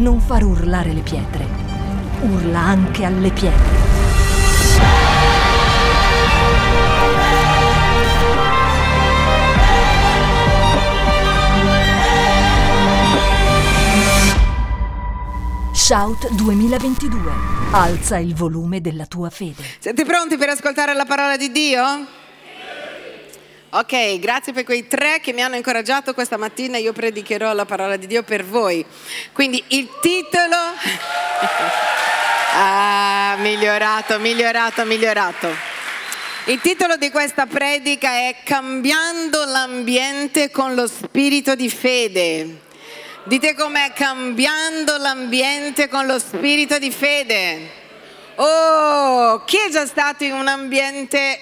non far urlare le pietre. Urla anche alle pietre. Shout 2022. Alza il volume della tua fede. Siete pronti per ascoltare la parola di Dio? Ok, grazie per quei tre che mi hanno incoraggiato questa mattina. Io predicherò la parola di Dio per voi. Quindi il titolo... ah, migliorato, migliorato, migliorato. Il titolo di questa predica è Cambiando l'ambiente con lo spirito di fede. Dite com'è cambiando l'ambiente con lo spirito di fede. Oh, chi è già stato in un ambiente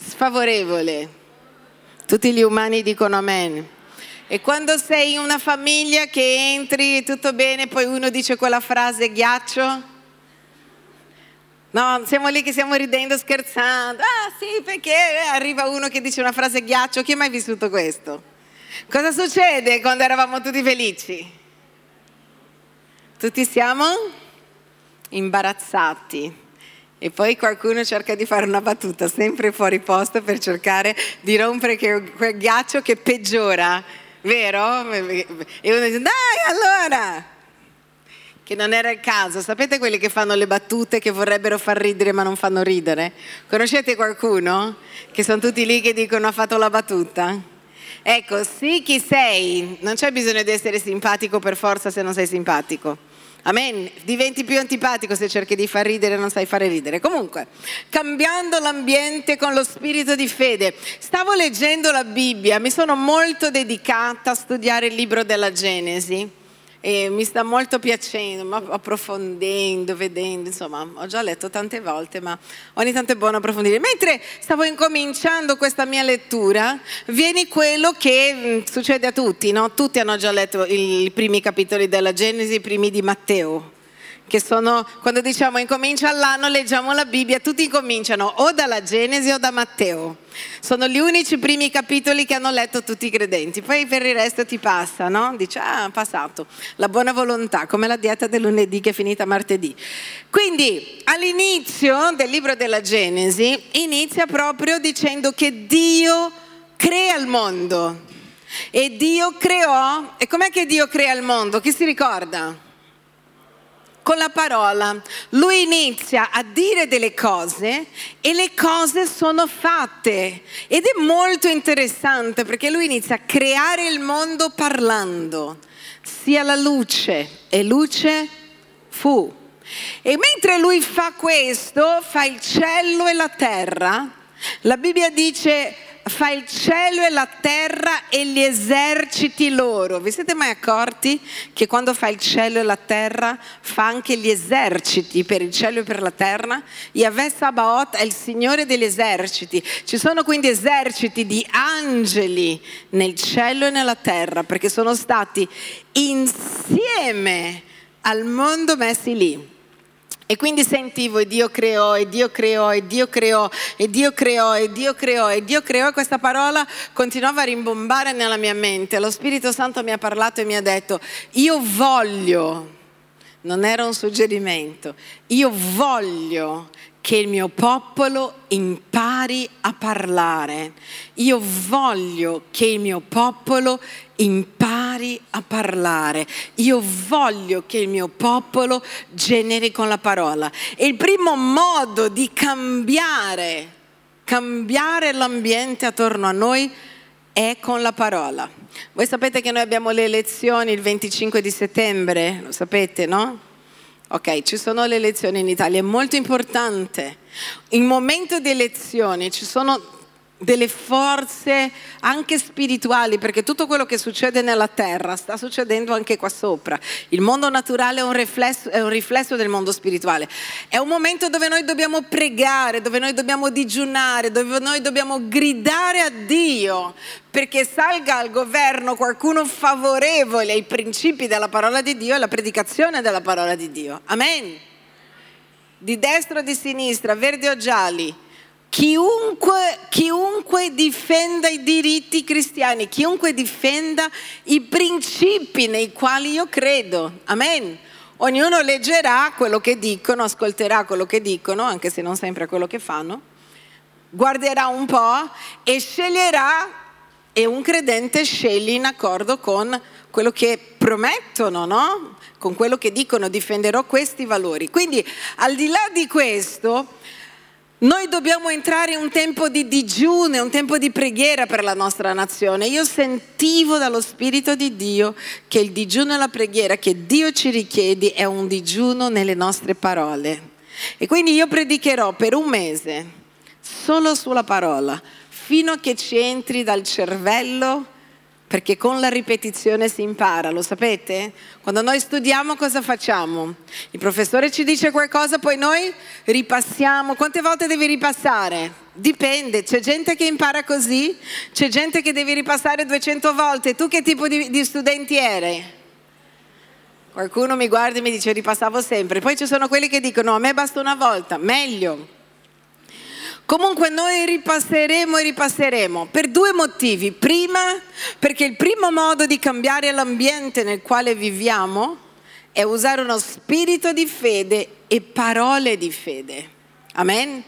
sfavorevole? Tutti gli umani dicono amen. E quando sei in una famiglia che entri tutto bene, poi uno dice quella frase ghiaccio? No, siamo lì che stiamo ridendo, scherzando. Ah sì, perché arriva uno che dice una frase ghiaccio. Chi ha mai vissuto questo? Cosa succede quando eravamo tutti felici? Tutti siamo imbarazzati. E poi qualcuno cerca di fare una battuta sempre fuori posto per cercare di rompere quel ghiaccio che peggiora, vero? E uno dice, dai allora! Che non era il caso. Sapete quelli che fanno le battute che vorrebbero far ridere ma non fanno ridere? Conoscete qualcuno? Che sono tutti lì che dicono ha fatto la battuta? Ecco, sì chi sei, non c'è bisogno di essere simpatico per forza se non sei simpatico. Amen. Diventi più antipatico se cerchi di far ridere e non sai fare ridere. Comunque, cambiando l'ambiente con lo spirito di fede. Stavo leggendo la Bibbia, mi sono molto dedicata a studiare il libro della Genesi e mi sta molto piacendo, approfondendo, vedendo, insomma, ho già letto tante volte, ma ogni tanto è buono approfondire. Mentre stavo incominciando questa mia lettura, viene quello che mm, succede a tutti, no? Tutti hanno già letto i primi capitoli della Genesi, i primi di Matteo che sono, quando diciamo incomincia l'anno, leggiamo la Bibbia, tutti incominciano o dalla Genesi o da Matteo. Sono gli unici primi capitoli che hanno letto tutti i credenti, poi per il resto ti passa, no? Dice, ah, passato. La buona volontà, come la dieta del lunedì che è finita martedì. Quindi, all'inizio del libro della Genesi, inizia proprio dicendo che Dio crea il mondo. E Dio creò, e com'è che Dio crea il mondo? Chi si ricorda? Con la parola. Lui inizia a dire delle cose e le cose sono fatte. Ed è molto interessante perché lui inizia a creare il mondo parlando. Sia la luce e luce fu. E mentre lui fa questo, fa il cielo e la terra, la Bibbia dice fa il cielo e la terra e gli eserciti loro. Vi siete mai accorti che quando fa il cielo e la terra fa anche gli eserciti per il cielo e per la terra? Yahweh Sabaoth è il Signore degli eserciti. Ci sono quindi eserciti di angeli nel cielo e nella terra perché sono stati insieme al mondo messi lì. E quindi sentivo e Dio creò, e Dio creò, e Dio creò, e Dio creò, e Dio creò, e Dio creò, e questa parola continuava a rimbombare nella mia mente. Lo Spirito Santo mi ha parlato e mi ha detto, io voglio, non era un suggerimento, io voglio che il mio popolo impari a parlare. Io voglio che il mio popolo impari a parlare. Io voglio che il mio popolo generi con la parola. E il primo modo di cambiare, cambiare l'ambiente attorno a noi è con la parola. Voi sapete che noi abbiamo le elezioni il 25 di settembre, lo sapete, no? Ok, ci sono le elezioni in Italia, è molto importante. In momento di elezioni ci sono delle forze anche spirituali, perché tutto quello che succede nella terra sta succedendo anche qua sopra. Il mondo naturale è un, riflesso, è un riflesso del mondo spirituale. È un momento dove noi dobbiamo pregare, dove noi dobbiamo digiunare, dove noi dobbiamo gridare a Dio perché salga al governo qualcuno favorevole ai principi della parola di Dio e alla predicazione della parola di Dio. Amen. Di destra o di sinistra, verdi o gialli Chiunque, chiunque, difenda i diritti cristiani, chiunque difenda i principi nei quali io credo. Amen. Ognuno leggerà quello che dicono, ascolterà quello che dicono, anche se non sempre quello che fanno, guarderà un po' e sceglierà, e un credente sceglie in accordo con quello che promettono, no? Con quello che dicono, difenderò questi valori. Quindi al di là di questo noi dobbiamo entrare in un tempo di digiuno, un tempo di preghiera per la nostra nazione. Io sentivo dallo Spirito di Dio che il digiuno e la preghiera che Dio ci richiede è un digiuno nelle nostre parole. E quindi io predicherò per un mese solo sulla parola, fino a che ci entri dal cervello perché con la ripetizione si impara, lo sapete? Quando noi studiamo cosa facciamo? Il professore ci dice qualcosa, poi noi ripassiamo. Quante volte devi ripassare? Dipende, c'è gente che impara così, c'è gente che devi ripassare 200 volte. Tu che tipo di, di studenti eri? Qualcuno mi guarda e mi dice ripassavo sempre. Poi ci sono quelli che dicono a me basta una volta, meglio. Comunque noi ripasseremo e ripasseremo per due motivi. Prima, perché il primo modo di cambiare l'ambiente nel quale viviamo è usare uno spirito di fede e parole di fede. Amen?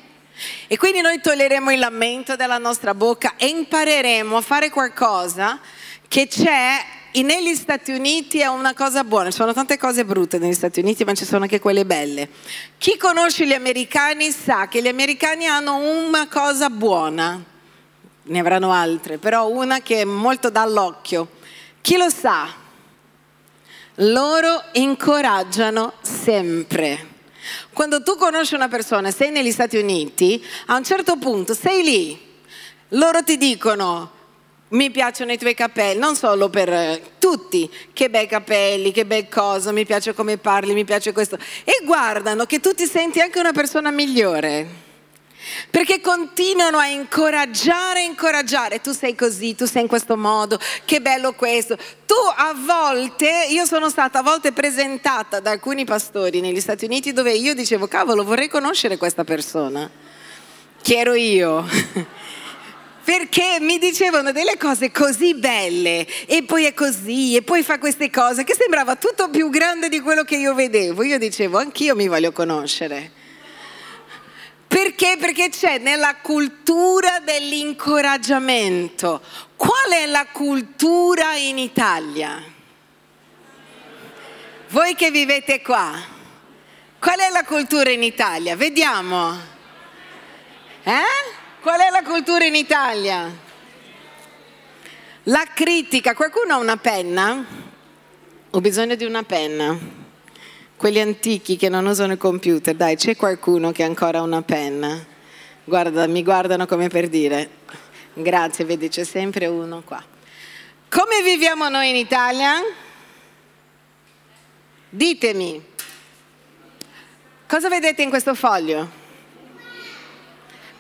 E quindi noi toglieremo il lamento dalla nostra bocca e impareremo a fare qualcosa che c'è negli Stati Uniti è una cosa buona, ci sono tante cose brutte negli Stati Uniti, ma ci sono anche quelle belle. Chi conosce gli americani sa che gli americani hanno una cosa buona, ne avranno altre, però una che è molto dall'occhio. Chi lo sa? Loro incoraggiano sempre. Quando tu conosci una persona, sei negli Stati Uniti, a un certo punto sei lì, loro ti dicono mi piacciono i tuoi capelli, non solo per eh, tutti, che bei capelli, che bel coso, mi piace come parli, mi piace questo. E guardano che tu ti senti anche una persona migliore. Perché continuano a incoraggiare, incoraggiare, tu sei così, tu sei in questo modo, che bello questo. Tu a volte, io sono stata a volte presentata da alcuni pastori negli Stati Uniti dove io dicevo, cavolo, vorrei conoscere questa persona, che ero io. perché mi dicevano delle cose così belle e poi è così e poi fa queste cose che sembrava tutto più grande di quello che io vedevo. Io dicevo, anch'io mi voglio conoscere. Perché? Perché c'è nella cultura dell'incoraggiamento. Qual è la cultura in Italia? Voi che vivete qua, qual è la cultura in Italia? Vediamo. Eh? Qual è la cultura in Italia? La critica. Qualcuno ha una penna? Ho bisogno di una penna. Quelli antichi che non usano il computer, dai, c'è qualcuno che ancora ha una penna? Guarda, mi guardano come per dire. Grazie, vedi, c'è sempre uno qua. Come viviamo noi in Italia? Ditemi. Cosa vedete in questo foglio?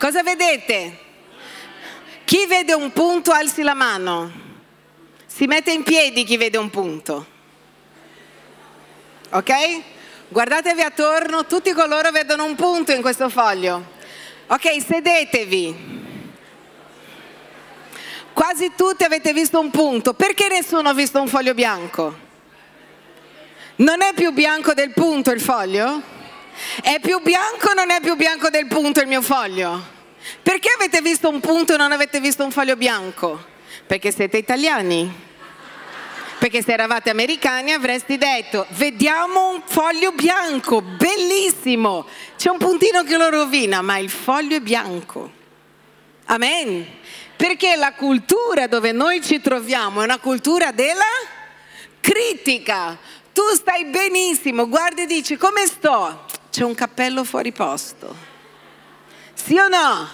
Cosa vedete? Chi vede un punto alzi la mano. Si mette in piedi chi vede un punto. Ok? Guardatevi attorno, tutti coloro vedono un punto in questo foglio. Ok, sedetevi. Quasi tutti avete visto un punto. Perché nessuno ha visto un foglio bianco? Non è più bianco del punto il foglio? È più bianco o non è più bianco del punto il mio foglio? Perché avete visto un punto e non avete visto un foglio bianco? Perché siete italiani. Perché se eravate americani avresti detto, vediamo un foglio bianco, bellissimo. C'è un puntino che lo rovina, ma il foglio è bianco. Amen. Perché la cultura dove noi ci troviamo è una cultura della critica. Tu stai benissimo, guardi e dici, come sto? C'è un cappello fuori posto. Sì o no?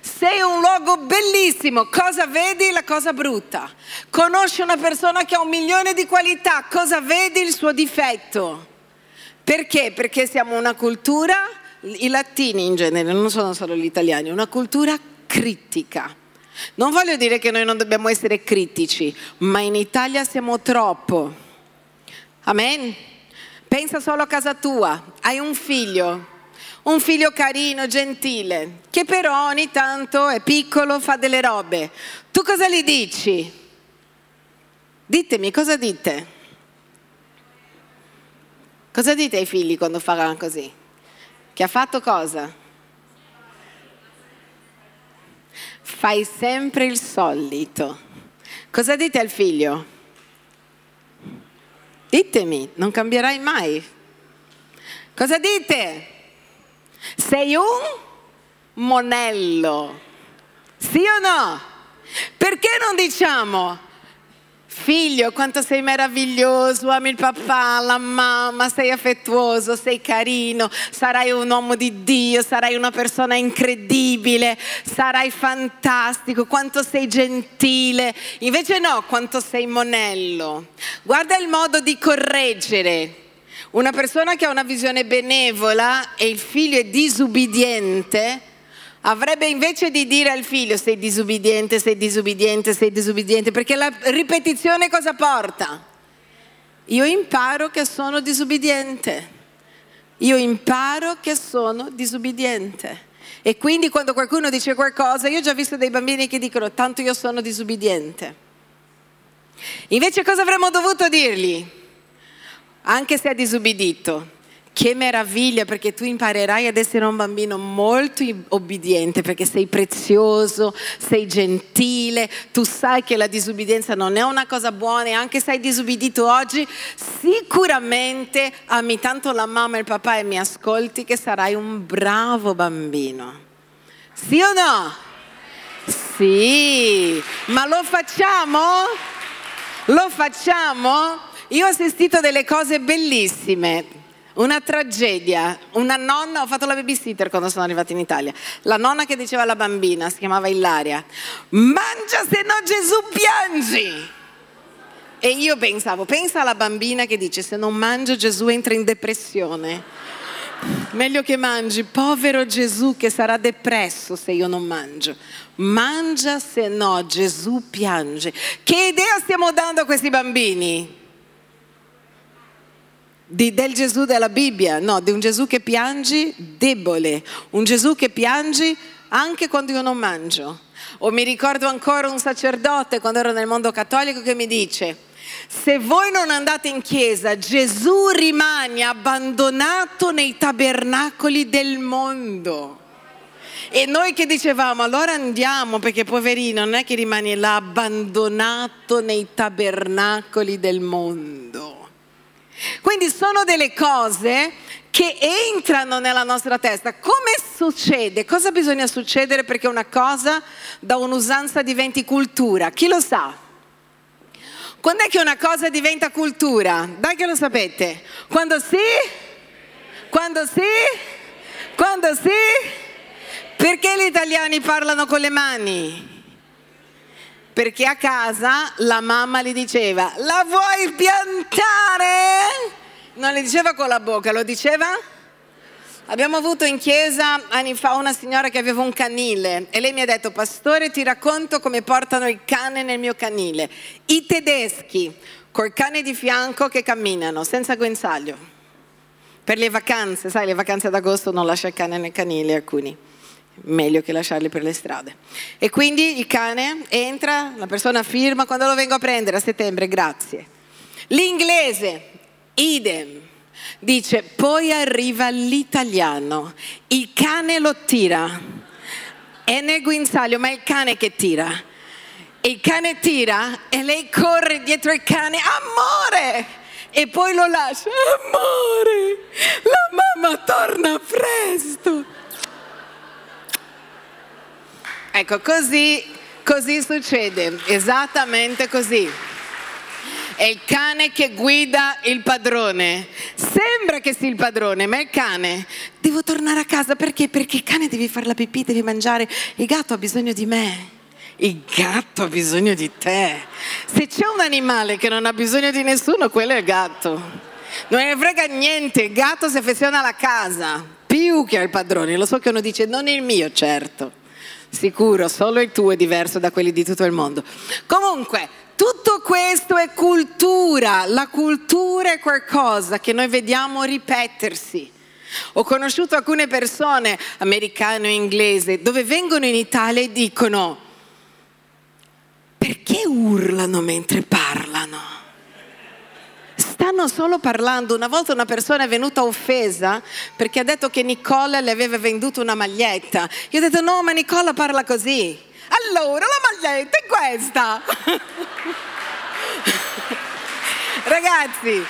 Sei un luogo bellissimo, cosa vedi? La cosa brutta. Conosci una persona che ha un milione di qualità, cosa vedi? Il suo difetto. Perché? Perché siamo una cultura, i latini in genere, non sono solo gli italiani, una cultura critica. Non voglio dire che noi non dobbiamo essere critici, ma in Italia siamo troppo. Amen? Pensa solo a casa tua, hai un figlio, un figlio carino, gentile, che però ogni tanto è piccolo, fa delle robe. Tu cosa gli dici? Ditemi, cosa dite? Cosa dite ai figli quando fanno così? Che ha fatto cosa? Fai sempre il solito. Cosa dite al figlio? Ditemi, non cambierai mai. Cosa dite? Sei un monello. Sì o no? Perché non diciamo, figlio, quanto sei meraviglioso, ami il papà, la mamma, sei affettuoso, sei carino, sarai un uomo di Dio, sarai una persona incredibile, sarai fantastico, quanto sei gentile. Invece no, quanto sei monello. Guarda il modo di correggere una persona che ha una visione benevola e il figlio è disubbidiente, avrebbe invece di dire al figlio sei disubbidiente, sei disubbidiente, sei disubbidiente, perché la ripetizione cosa porta? Io imparo che sono disubbidiente. Io imparo che sono disubbidiente. E quindi quando qualcuno dice qualcosa, io ho già visto dei bambini che dicono tanto io sono disubbidiente. Invece cosa avremmo dovuto dirgli? anche se è disubbidito. Che meraviglia perché tu imparerai ad essere un bambino molto obbediente perché sei prezioso, sei gentile, tu sai che la disubbidienza non è una cosa buona e anche se hai disubbidito oggi, sicuramente ami tanto la mamma e il papà e mi ascolti che sarai un bravo bambino. Sì o no? Sì, ma lo facciamo? Lo facciamo? Io ho assistito a delle cose bellissime, una tragedia. Una nonna, ho fatto la babysitter quando sono arrivata in Italia. La nonna che diceva alla bambina, si chiamava Ilaria, mangia se no Gesù piangi. E io pensavo, pensa alla bambina che dice se non mangio Gesù entra in depressione. Meglio che mangi, povero Gesù che sarà depresso se io non mangio. Mangia se no Gesù piange. Che idea stiamo dando a questi bambini? Di, del Gesù della Bibbia, no, di un Gesù che piangi debole, un Gesù che piangi anche quando io non mangio. O mi ricordo ancora un sacerdote quando ero nel mondo cattolico che mi dice, se voi non andate in chiesa, Gesù rimane abbandonato nei tabernacoli del mondo. E noi che dicevamo, allora andiamo perché poverino non è che rimane là abbandonato nei tabernacoli del mondo. Quindi sono delle cose che entrano nella nostra testa. Come succede? Cosa bisogna succedere perché una cosa da un'usanza diventi cultura? Chi lo sa? Quando è che una cosa diventa cultura? Dai che lo sapete. Quando sì? Quando sì? Quando sì? Perché gli italiani parlano con le mani? Perché a casa la mamma gli diceva la vuoi piantare? Non le diceva con la bocca, lo diceva? Abbiamo avuto in chiesa anni fa una signora che aveva un canile e lei mi ha detto pastore ti racconto come portano il cane nel mio canile. I tedeschi col cane di fianco che camminano senza guinzaglio. Per le vacanze, sai le vacanze d'agosto non lascia il cane nel canile alcuni meglio che lasciarli per le strade. E quindi il cane entra, la persona firma, quando lo vengo a prendere a settembre, grazie. L'inglese, idem, dice, poi arriva l'italiano, il cane lo tira, è nel guinzaglio, ma è il cane che tira. il cane tira e lei corre dietro il cane, amore! E poi lo lascia, amore, la mamma torna presto. Ecco, così, così succede, esattamente così. È il cane che guida il padrone. Sembra che sia il padrone, ma è il cane. Devo tornare a casa perché? Perché il cane deve fare la pipì, deve mangiare. Il gatto ha bisogno di me. Il gatto ha bisogno di te. Se c'è un animale che non ha bisogno di nessuno, quello è il gatto. Non ne frega niente, il gatto si affeziona alla casa, più che al padrone. Lo so che uno dice, non il mio, certo. Sicuro, solo il tuo è diverso da quelli di tutto il mondo. Comunque, tutto questo è cultura. La cultura è qualcosa che noi vediamo ripetersi. Ho conosciuto alcune persone, americane o inglesi, dove vengono in Italia e dicono, perché urlano mentre parlano? Stanno solo parlando. Una volta una persona è venuta offesa perché ha detto che Nicola le aveva venduto una maglietta. Io ho detto no, ma Nicola parla così. Allora la maglietta è questa. Ragazzi,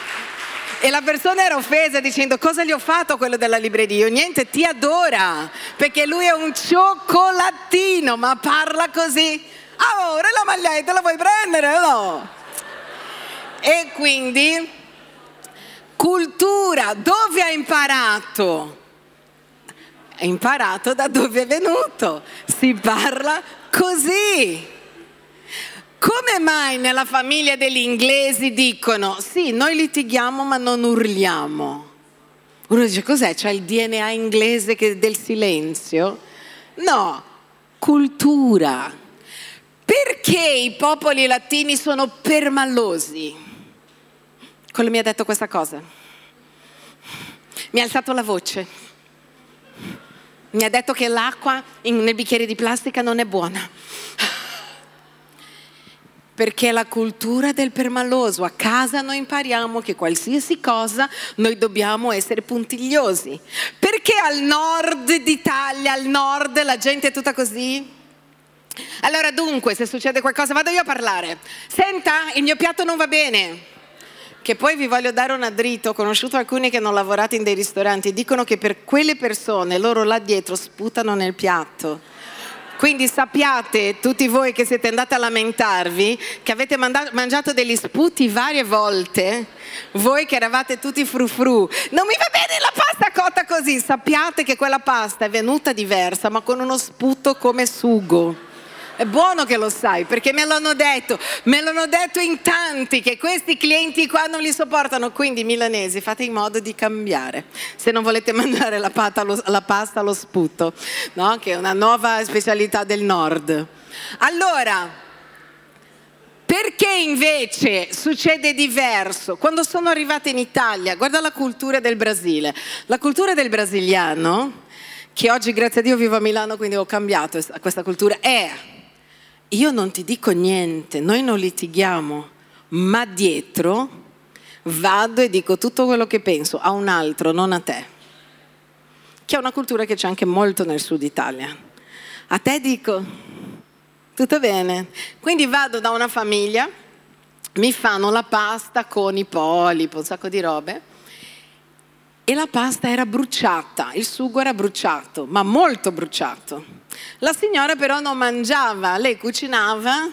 e la persona era offesa dicendo cosa gli ho fatto a quello della libreria? Niente, ti adora perché lui è un cioccolatino, ma parla così. Ah, ora la maglietta la vuoi prendere o no? E quindi, cultura, dove ha imparato? Ha imparato da dove è venuto. Si parla così. Come mai nella famiglia degli inglesi dicono sì, noi litighiamo ma non urliamo? Uno dice cos'è? C'è il DNA inglese del silenzio? No, cultura. Perché i popoli latini sono permalosi? Quello mi ha detto questa cosa. Mi ha alzato la voce. Mi ha detto che l'acqua nel bicchiere di plastica non è buona perché la cultura del permaloso. A casa noi impariamo che qualsiasi cosa noi dobbiamo essere puntigliosi. Perché al nord d'Italia, al nord, la gente è tutta così? Allora dunque, se succede qualcosa, vado io a parlare. Senta, il mio piatto non va bene. Che poi vi voglio dare una dritta, ho conosciuto alcuni che hanno lavorato in dei ristoranti dicono che per quelle persone loro là dietro sputano nel piatto quindi sappiate, tutti voi che siete andati a lamentarvi, che avete mandato, mangiato degli sputi varie volte, voi che eravate tutti frufru, non mi va bene la pasta cotta così, sappiate che quella pasta è venuta diversa, ma con uno sputo come sugo. È buono che lo sai perché me l'hanno detto, me l'hanno detto in tanti che questi clienti qua non li sopportano, quindi milanesi fate in modo di cambiare. Se non volete mangiare la, la pasta allo sputo, no? che è una nuova specialità del nord. Allora, perché invece succede diverso? Quando sono arrivata in Italia, guarda la cultura del Brasile. La cultura del brasiliano, che oggi grazie a Dio vivo a Milano, quindi ho cambiato questa cultura, è io non ti dico niente, noi non litighiamo, ma dietro vado e dico tutto quello che penso a un altro, non a te. Che è una cultura che c'è anche molto nel sud Italia. A te dico, tutto bene. Quindi vado da una famiglia, mi fanno la pasta con i polipi, un sacco di robe, e la pasta era bruciata, il sugo era bruciato, ma molto bruciato. La signora però non mangiava, lei cucinava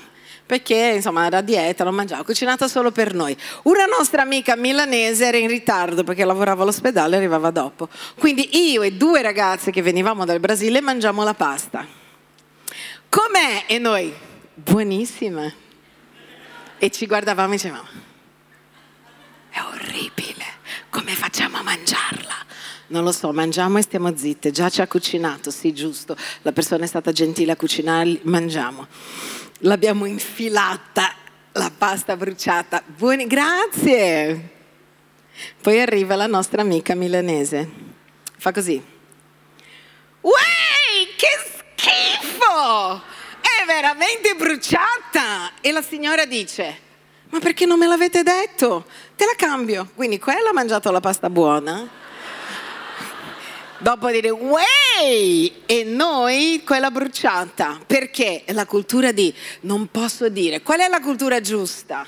perché insomma era dieta, non mangiava, cucinata solo per noi. Una nostra amica milanese era in ritardo perché lavorava all'ospedale e arrivava dopo. Quindi io e due ragazze che venivamo dal Brasile mangiamo la pasta. Com'è? E noi, buonissima. E ci guardavamo e dicevamo, è orribile, come facciamo a mangiarla? Non lo so, mangiamo e stiamo zitte. Già ci ha cucinato, sì, giusto. La persona è stata gentile a cucinare, mangiamo. L'abbiamo infilata, la pasta bruciata. Buoni, grazie. Poi arriva la nostra amica milanese. Fa così. Uè, che schifo! È veramente bruciata! E la signora dice, ma perché non me l'avete detto? Te la cambio. Quindi quella ha mangiato la pasta buona dopo dire wey e noi quella bruciata. Perché? È la cultura di non posso dire. Qual è la cultura giusta?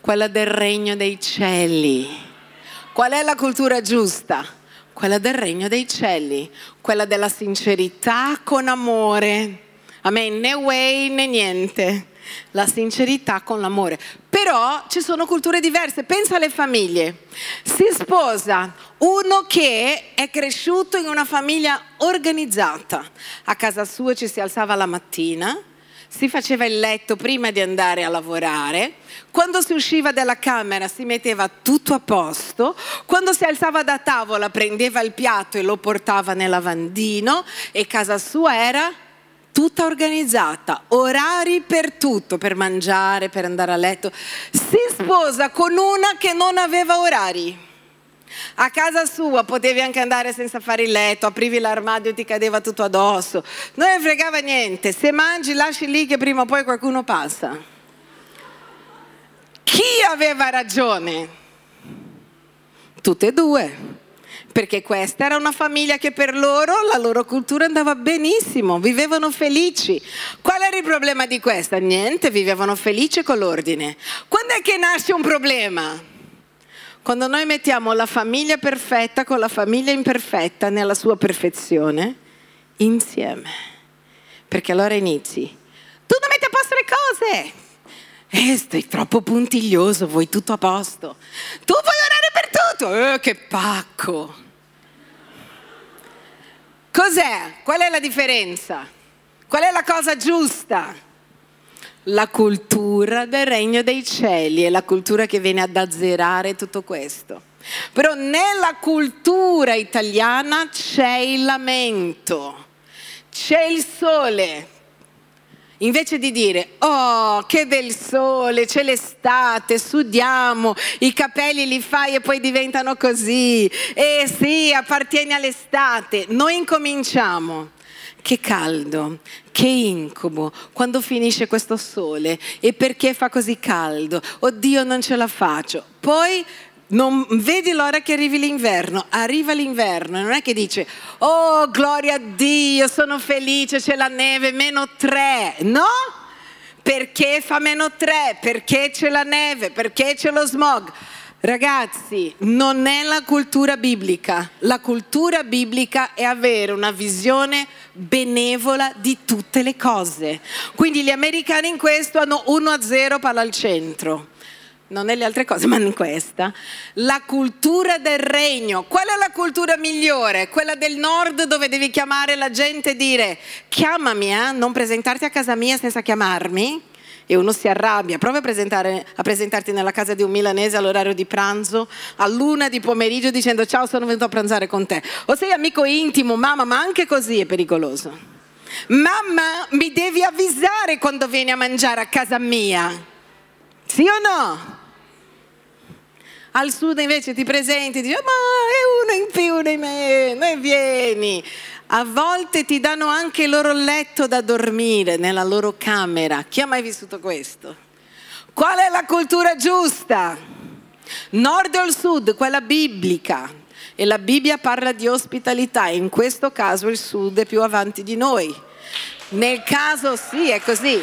Quella del regno dei cieli. Qual è la cultura giusta? Quella del regno dei cieli. Quella della sincerità con amore. Amen né way né niente la sincerità con l'amore. Però ci sono culture diverse, pensa alle famiglie. Si sposa uno che è cresciuto in una famiglia organizzata. A casa sua ci si alzava la mattina, si faceva il letto prima di andare a lavorare, quando si usciva dalla camera si metteva tutto a posto, quando si alzava da tavola prendeva il piatto e lo portava nel lavandino e casa sua era tutta organizzata, orari per tutto, per mangiare, per andare a letto. Si sposa con una che non aveva orari. A casa sua potevi anche andare senza fare il letto, aprivi l'armadio e ti cadeva tutto addosso. Non ne fregava niente. Se mangi lasci lì che prima o poi qualcuno passa. Chi aveva ragione? Tutte e due perché questa era una famiglia che per loro la loro cultura andava benissimo, vivevano felici. Qual era il problema di questa? Niente, vivevano felici con l'ordine. Quando è che nasce un problema? Quando noi mettiamo la famiglia perfetta con la famiglia imperfetta nella sua perfezione insieme. Perché allora inizi. Tu non metti a posto le cose. Eh, stai troppo puntiglioso, vuoi tutto a posto. Tu vuoi orare per tutto. Eh, che pacco. Cos'è? Qual è la differenza? Qual è la cosa giusta? La cultura del regno dei cieli è la cultura che viene ad azzerare tutto questo. Però nella cultura italiana c'è il lamento, c'è il sole, Invece di dire, oh, che bel sole, c'è l'estate, sudiamo, i capelli li fai e poi diventano così. E sì, appartieni all'estate. Noi incominciamo. Che caldo, che incubo, quando finisce questo sole e perché fa così caldo? Oddio, non ce la faccio. Poi non vedi l'ora che arrivi l'inverno, arriva l'inverno, non è che dice, oh gloria a Dio, sono felice, c'è la neve, meno tre, no? Perché fa meno tre? Perché c'è la neve? Perché c'è lo smog? Ragazzi, non è la cultura biblica. La cultura biblica è avere una visione benevola di tutte le cose. Quindi gli americani in questo hanno 1 a 0 palla al centro non nelle altre cose, ma in questa, la cultura del regno. Qual è la cultura migliore? Quella del nord dove devi chiamare la gente e dire chiamami, eh? non presentarti a casa mia senza chiamarmi. E uno si arrabbia, prova a, a presentarti nella casa di un milanese all'orario di pranzo, a luna di pomeriggio dicendo ciao sono venuto a pranzare con te. O sei amico intimo, mamma, ma anche così è pericoloso. Mamma, mi devi avvisare quando vieni a mangiare a casa mia. Sì o no? Al sud invece ti presenti e dici, ma è uno in più di me, e vieni. A volte ti danno anche il loro letto da dormire nella loro camera. Chi ha mai vissuto questo? Qual è la cultura giusta? Nord o sud, quella biblica. E la Bibbia parla di ospitalità, in questo caso il sud è più avanti di noi. Nel caso sì, è così.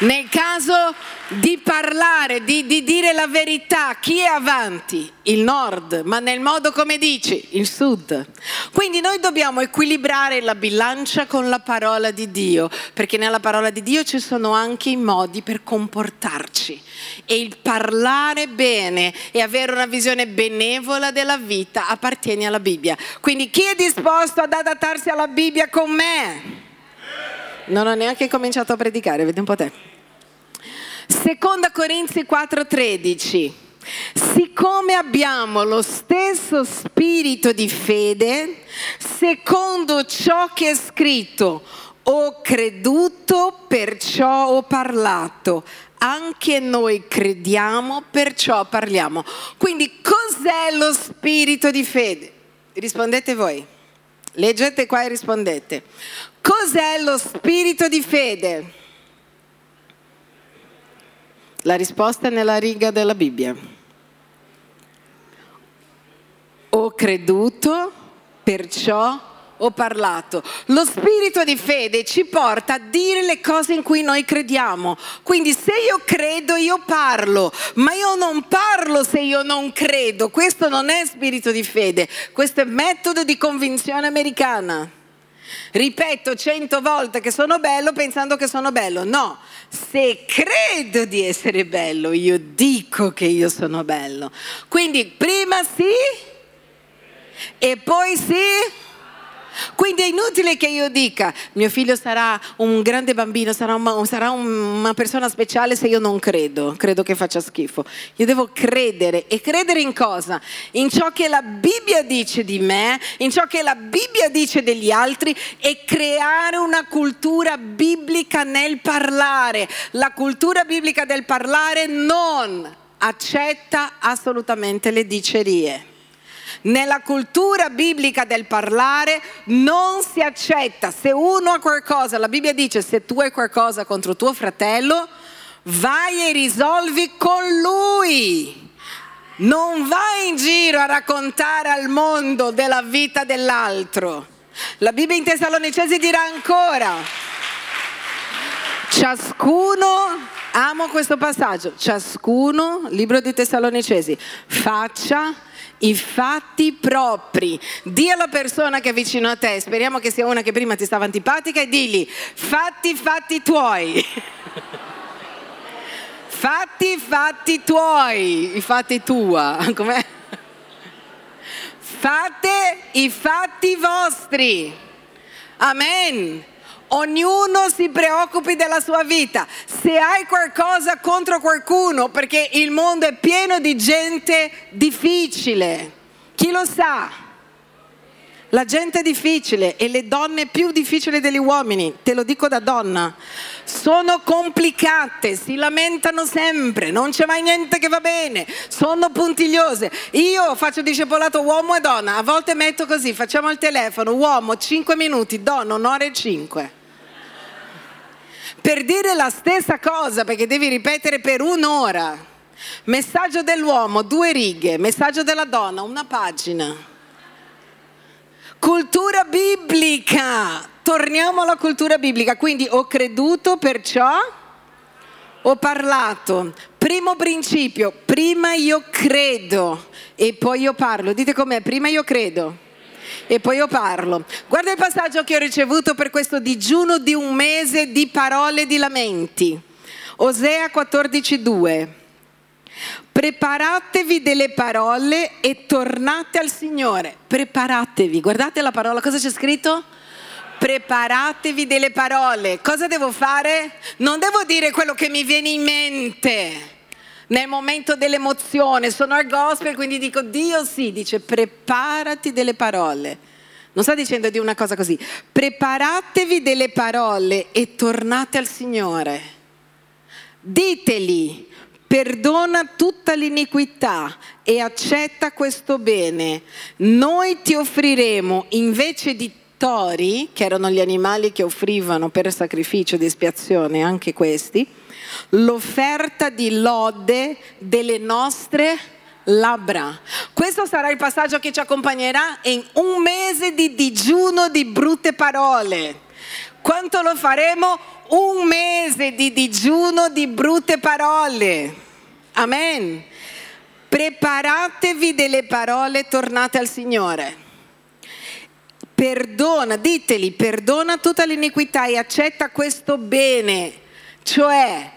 Nel caso di parlare, di, di, dire la verità, chi è avanti? Il nord, ma nel modo come dici, il sud. Quindi noi dobbiamo equilibrare la bilancia con la parola di Dio, perché nella parola di Dio ci sono anche i modi per comportarci. E il parlare bene e avere una visione benevola della vita appartiene alla Bibbia. Quindi chi è disposto ad adattarsi alla Bibbia con me? Non ho neanche cominciato a predicare, vedi un po' te. Seconda Corinzi 4:13. Siccome abbiamo lo stesso spirito di fede, secondo ciò che è scritto, ho creduto, perciò ho parlato. Anche noi crediamo, perciò parliamo. Quindi cos'è lo spirito di fede? Rispondete voi. Leggete qua e rispondete. Cos'è lo spirito di fede? La risposta è nella riga della Bibbia. Ho creduto, perciò ho parlato. Lo spirito di fede ci porta a dire le cose in cui noi crediamo. Quindi se io credo, io parlo, ma io non parlo se io non credo. Questo non è spirito di fede, questo è metodo di convinzione americana. Ripeto cento volte che sono bello pensando che sono bello. No, se credo di essere bello, io dico che io sono bello. Quindi prima sì e poi sì quindi è inutile che io dica, mio figlio sarà un grande bambino, sarà una, sarà una persona speciale se io non credo, credo che faccia schifo. Io devo credere e credere in cosa? In ciò che la Bibbia dice di me, in ciò che la Bibbia dice degli altri e creare una cultura biblica nel parlare. La cultura biblica del parlare non accetta assolutamente le dicerie. Nella cultura biblica del parlare non si accetta. Se uno ha qualcosa, la Bibbia dice se tu hai qualcosa contro tuo fratello, vai e risolvi con lui. Non vai in giro a raccontare al mondo della vita dell'altro. La Bibbia in Tessalonicesi dirà ancora, ciascuno, amo questo passaggio, ciascuno, libro di Tessalonicesi, faccia i fatti propri. Dì alla persona che è vicino a te, speriamo che sia una che prima ti stava antipatica, e digli, fatti fatti tuoi. fatti fatti tuoi, i fatti tua, com'è? Fate i fatti vostri. Amen. Ognuno si preoccupi della sua vita. Se hai qualcosa contro qualcuno, perché il mondo è pieno di gente difficile, chi lo sa? La gente difficile e le donne più difficili degli uomini, te lo dico da donna, sono complicate, si lamentano sempre, non c'è mai niente che va bene, sono puntigliose. Io faccio discepolato uomo e donna, a volte metto così, facciamo il telefono, uomo 5 minuti, donna un'ora e 5 per dire la stessa cosa perché devi ripetere per un'ora. Messaggio dell'uomo, due righe, messaggio della donna, una pagina. Cultura biblica, torniamo alla cultura biblica, quindi ho creduto perciò ho parlato. Primo principio, prima io credo e poi io parlo. Dite com'è, prima io credo e poi io parlo. Guarda il passaggio che ho ricevuto per questo digiuno di un mese di parole di lamenti. Osea 14:2. Preparatevi delle parole e tornate al Signore. Preparatevi. Guardate la parola, cosa c'è scritto? Preparatevi delle parole. Cosa devo fare? Non devo dire quello che mi viene in mente nel momento dell'emozione. Sono al gospel, quindi dico Dio sì, dice preparati delle parole. Non sta dicendo di una cosa così. Preparatevi delle parole e tornate al Signore. Diteli, perdona tutta l'iniquità e accetta questo bene. Noi ti offriremo invece di tori, che erano gli animali che offrivano per sacrificio di espiazione, anche questi, l'offerta di lode delle nostre labbra. Questo sarà il passaggio che ci accompagnerà in un mese di digiuno di brutte parole. Quanto lo faremo? un mese di digiuno di brutte parole. Amen. Preparatevi delle parole, tornate al Signore. Perdona, diteli, perdona tutta l'iniquità e accetta questo bene, cioè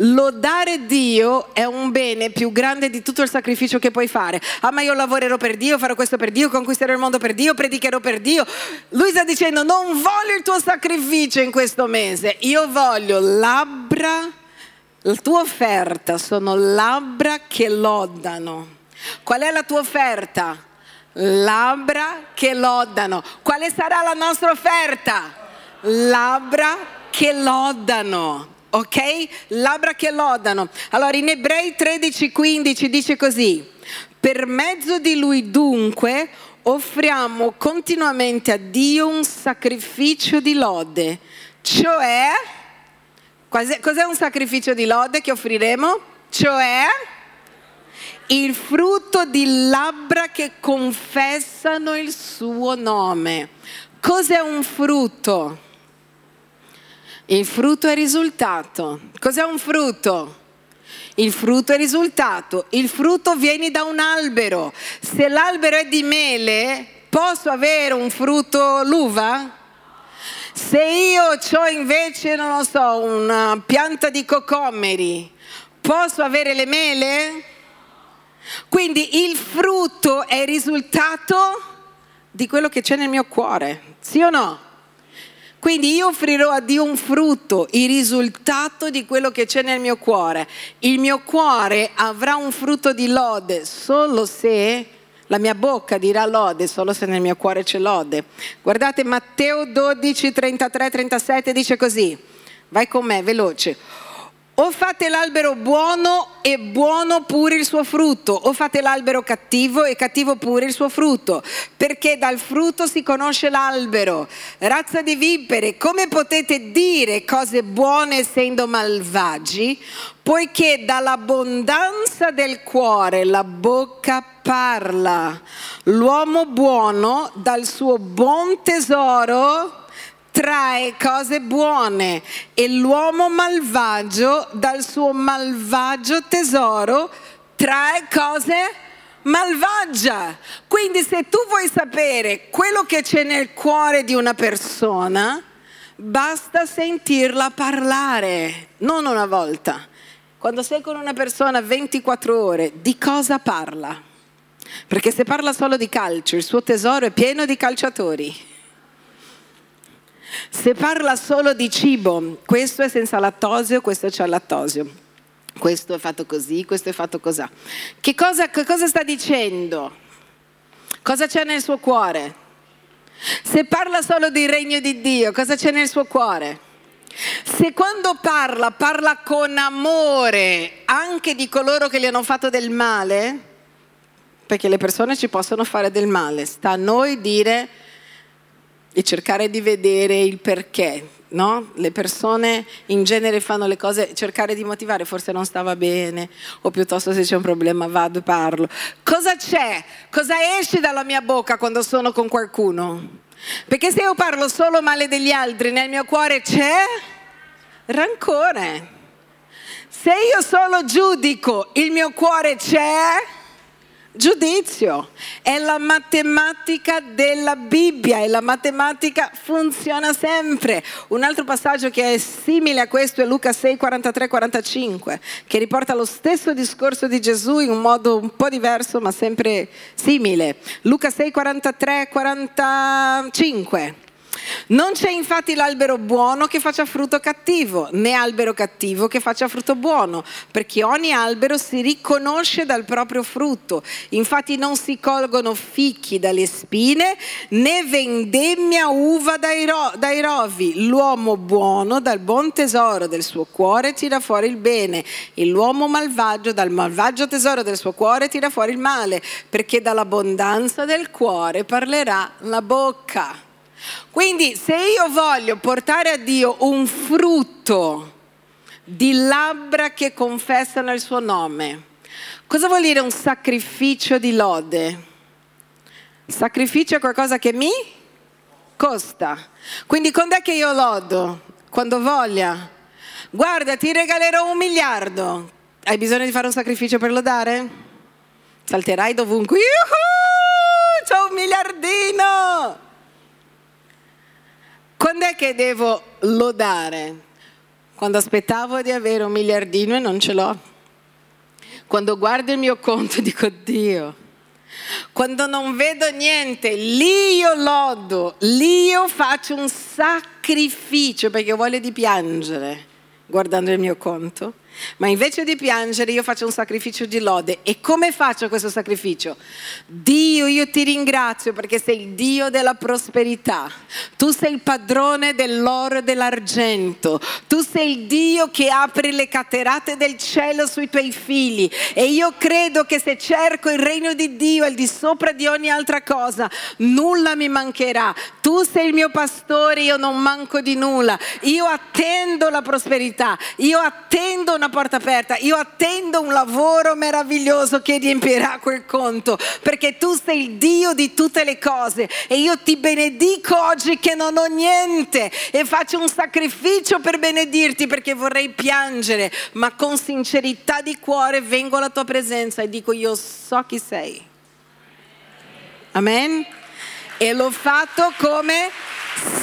Lodare Dio è un bene più grande di tutto il sacrificio che puoi fare. Ah, ma io lavorerò per Dio, farò questo per Dio, conquisterò il mondo per Dio, predicherò per Dio. Lui sta dicendo: Non voglio il tuo sacrificio in questo mese, io voglio labbra. La tua offerta sono labbra che lodano. Qual è la tua offerta? Labbra che lodano. Quale sarà la nostra offerta? Labbra che lodano ok? Labbra che lodano. Allora in Ebrei 13:15 dice così, per mezzo di lui dunque offriamo continuamente a Dio un sacrificio di lode, cioè, cos'è un sacrificio di lode che offriremo? Cioè il frutto di labbra che confessano il suo nome. Cos'è un frutto? Il frutto è risultato. Cos'è un frutto? Il frutto è risultato. Il frutto viene da un albero. Se l'albero è di mele, posso avere un frutto l'uva? Se io ho invece, non lo so, una pianta di cocomeri, posso avere le mele? Quindi il frutto è il risultato di quello che c'è nel mio cuore, sì o no? Quindi io offrirò a Dio un frutto, il risultato di quello che c'è nel mio cuore. Il mio cuore avrà un frutto di lode solo se la mia bocca dirà lode, solo se nel mio cuore c'è lode. Guardate Matteo 12, 33, 37 dice così. Vai con me, veloce. O fate l'albero buono e buono pure il suo frutto, o fate l'albero cattivo e cattivo pure il suo frutto, perché dal frutto si conosce l'albero. Razza di vipere, come potete dire cose buone essendo malvagi? Poiché dall'abbondanza del cuore la bocca parla. L'uomo buono dal suo buon tesoro trae cose buone e l'uomo malvagio dal suo malvagio tesoro trae cose malvagia. Quindi se tu vuoi sapere quello che c'è nel cuore di una persona, basta sentirla parlare, non una volta. Quando sei con una persona 24 ore, di cosa parla? Perché se parla solo di calcio, il suo tesoro è pieno di calciatori. Se parla solo di cibo, questo è senza lattosio, questo c'è lattosio. Questo è fatto così, questo è fatto così. Che cosa, che cosa sta dicendo? Cosa c'è nel suo cuore? Se parla solo del regno di Dio, cosa c'è nel suo cuore? Se quando parla, parla con amore anche di coloro che gli hanno fatto del male, perché le persone ci possono fare del male, sta a noi dire e cercare di vedere il perché. No? Le persone in genere fanno le cose, cercare di motivare, forse non stava bene, o piuttosto se c'è un problema vado e parlo. Cosa c'è? Cosa esce dalla mia bocca quando sono con qualcuno? Perché se io parlo solo male degli altri, nel mio cuore c'è rancore. Se io solo giudico, il mio cuore c'è giudizio. È la matematica della Bibbia e la matematica funziona sempre. Un altro passaggio che è simile a questo è Luca 6, 43, 45, che riporta lo stesso discorso di Gesù in un modo un po' diverso ma sempre simile. Luca 6, 43, 45. Non c'è infatti l'albero buono che faccia frutto cattivo, né albero cattivo che faccia frutto buono, perché ogni albero si riconosce dal proprio frutto. Infatti non si colgono fichi dalle spine, né vendemmia uva dai, ro- dai rovi. L'uomo buono dal buon tesoro del suo cuore tira fuori il bene, e l'uomo malvagio dal malvagio tesoro del suo cuore tira fuori il male, perché dall'abbondanza del cuore parlerà la bocca. Quindi se io voglio portare a Dio un frutto di labbra che confessano il suo nome, cosa vuol dire un sacrificio di lode? Sacrificio è qualcosa che mi costa. Quindi quando è che io lodo? Quando voglia. Guarda, ti regalerò un miliardo. Hai bisogno di fare un sacrificio per lodare? Salterai dovunque. Yuhu! C'ho un miliardino! Quando è che devo lodare? Quando aspettavo di avere un miliardino e non ce l'ho. Quando guardo il mio conto dico Dio. Quando non vedo niente, lì io lodo, lì io faccio un sacrificio perché voglio di piangere guardando il mio conto ma invece di piangere io faccio un sacrificio di lode. E come faccio questo sacrificio? Dio, io ti ringrazio perché sei il Dio della prosperità. Tu sei il padrone dell'oro e dell'argento. Tu sei il Dio che apre le caterate del cielo sui tuoi figli. E io credo che se cerco il regno di Dio al di sopra di ogni altra cosa, nulla mi mancherà. Tu sei il mio pastore, io non manco di nulla. Io attendo la prosperità. Io attendo una una porta aperta, io attendo un lavoro meraviglioso che riempirà quel conto, perché tu sei il Dio di tutte le cose e io ti benedico oggi che non ho niente e faccio un sacrificio per benedirti perché vorrei piangere, ma con sincerità di cuore vengo alla tua presenza e dico io so chi sei. Amen? E l'ho fatto come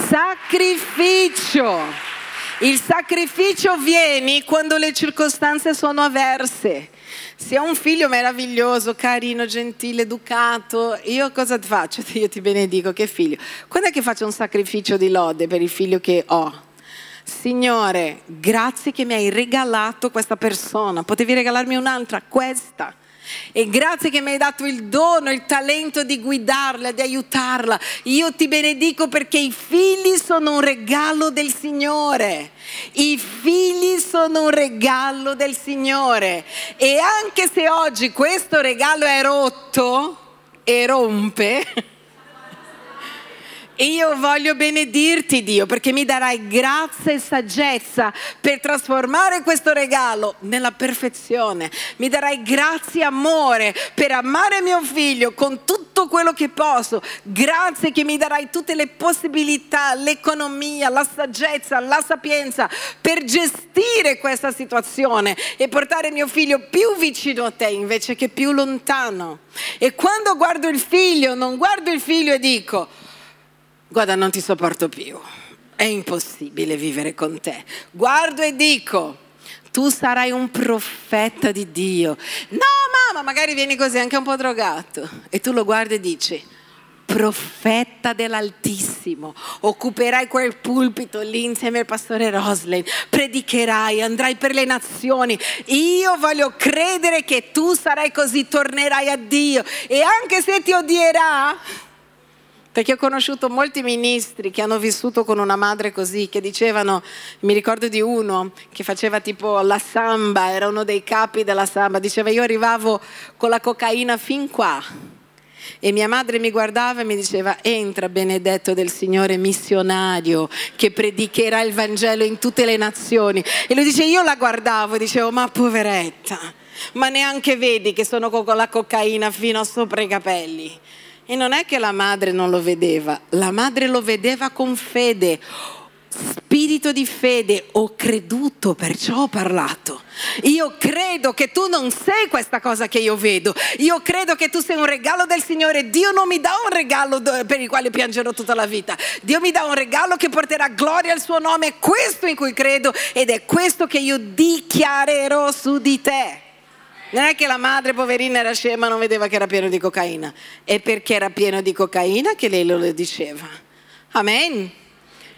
sacrificio. Il sacrificio viene quando le circostanze sono avverse. Se ho un figlio meraviglioso, carino, gentile, educato, io cosa faccio? Io ti benedico, che figlio. Quando è che faccio un sacrificio di lode per il figlio che ho? Signore, grazie che mi hai regalato questa persona. Potevi regalarmi un'altra, questa. E grazie che mi hai dato il dono, il talento di guidarla, di aiutarla. Io ti benedico perché i figli sono un regalo del Signore. I figli sono un regalo del Signore. E anche se oggi questo regalo è rotto e rompe, io voglio benedirti Dio perché mi darai grazia e saggezza per trasformare questo regalo nella perfezione. Mi darai grazia e amore per amare mio figlio con tutto quello che posso. Grazie che mi darai tutte le possibilità, l'economia, la saggezza, la sapienza per gestire questa situazione e portare mio figlio più vicino a te invece che più lontano. E quando guardo il figlio, non guardo il figlio e dico guarda non ti sopporto più, è impossibile vivere con te. Guardo e dico, tu sarai un profeta di Dio. No mamma, magari vieni così anche un po' drogato. E tu lo guardi e dici, profeta dell'Altissimo, occuperai quel pulpito lì insieme al pastore Roslin, predicherai, andrai per le nazioni. Io voglio credere che tu sarai così, tornerai a Dio e anche se ti odierà, perché ho conosciuto molti ministri che hanno vissuto con una madre così, che dicevano, mi ricordo di uno che faceva tipo la samba, era uno dei capi della samba, diceva io arrivavo con la cocaina fin qua. E mia madre mi guardava e mi diceva, entra benedetto del Signore missionario che predicherà il Vangelo in tutte le nazioni. E lui dice, io la guardavo e dicevo, ma poveretta, ma neanche vedi che sono con la cocaina fino sopra i capelli. E non è che la madre non lo vedeva, la madre lo vedeva con fede, spirito di fede, ho creduto, perciò ho parlato. Io credo che tu non sei questa cosa che io vedo, io credo che tu sei un regalo del Signore. Dio non mi dà un regalo per il quale piangerò tutta la vita, Dio mi dà un regalo che porterà gloria al suo nome, è questo in cui credo ed è questo che io dichiarerò su di te. Non è che la madre poverina era scema, non vedeva che era pieno di cocaina, è perché era pieno di cocaina che lei lo diceva. Amen.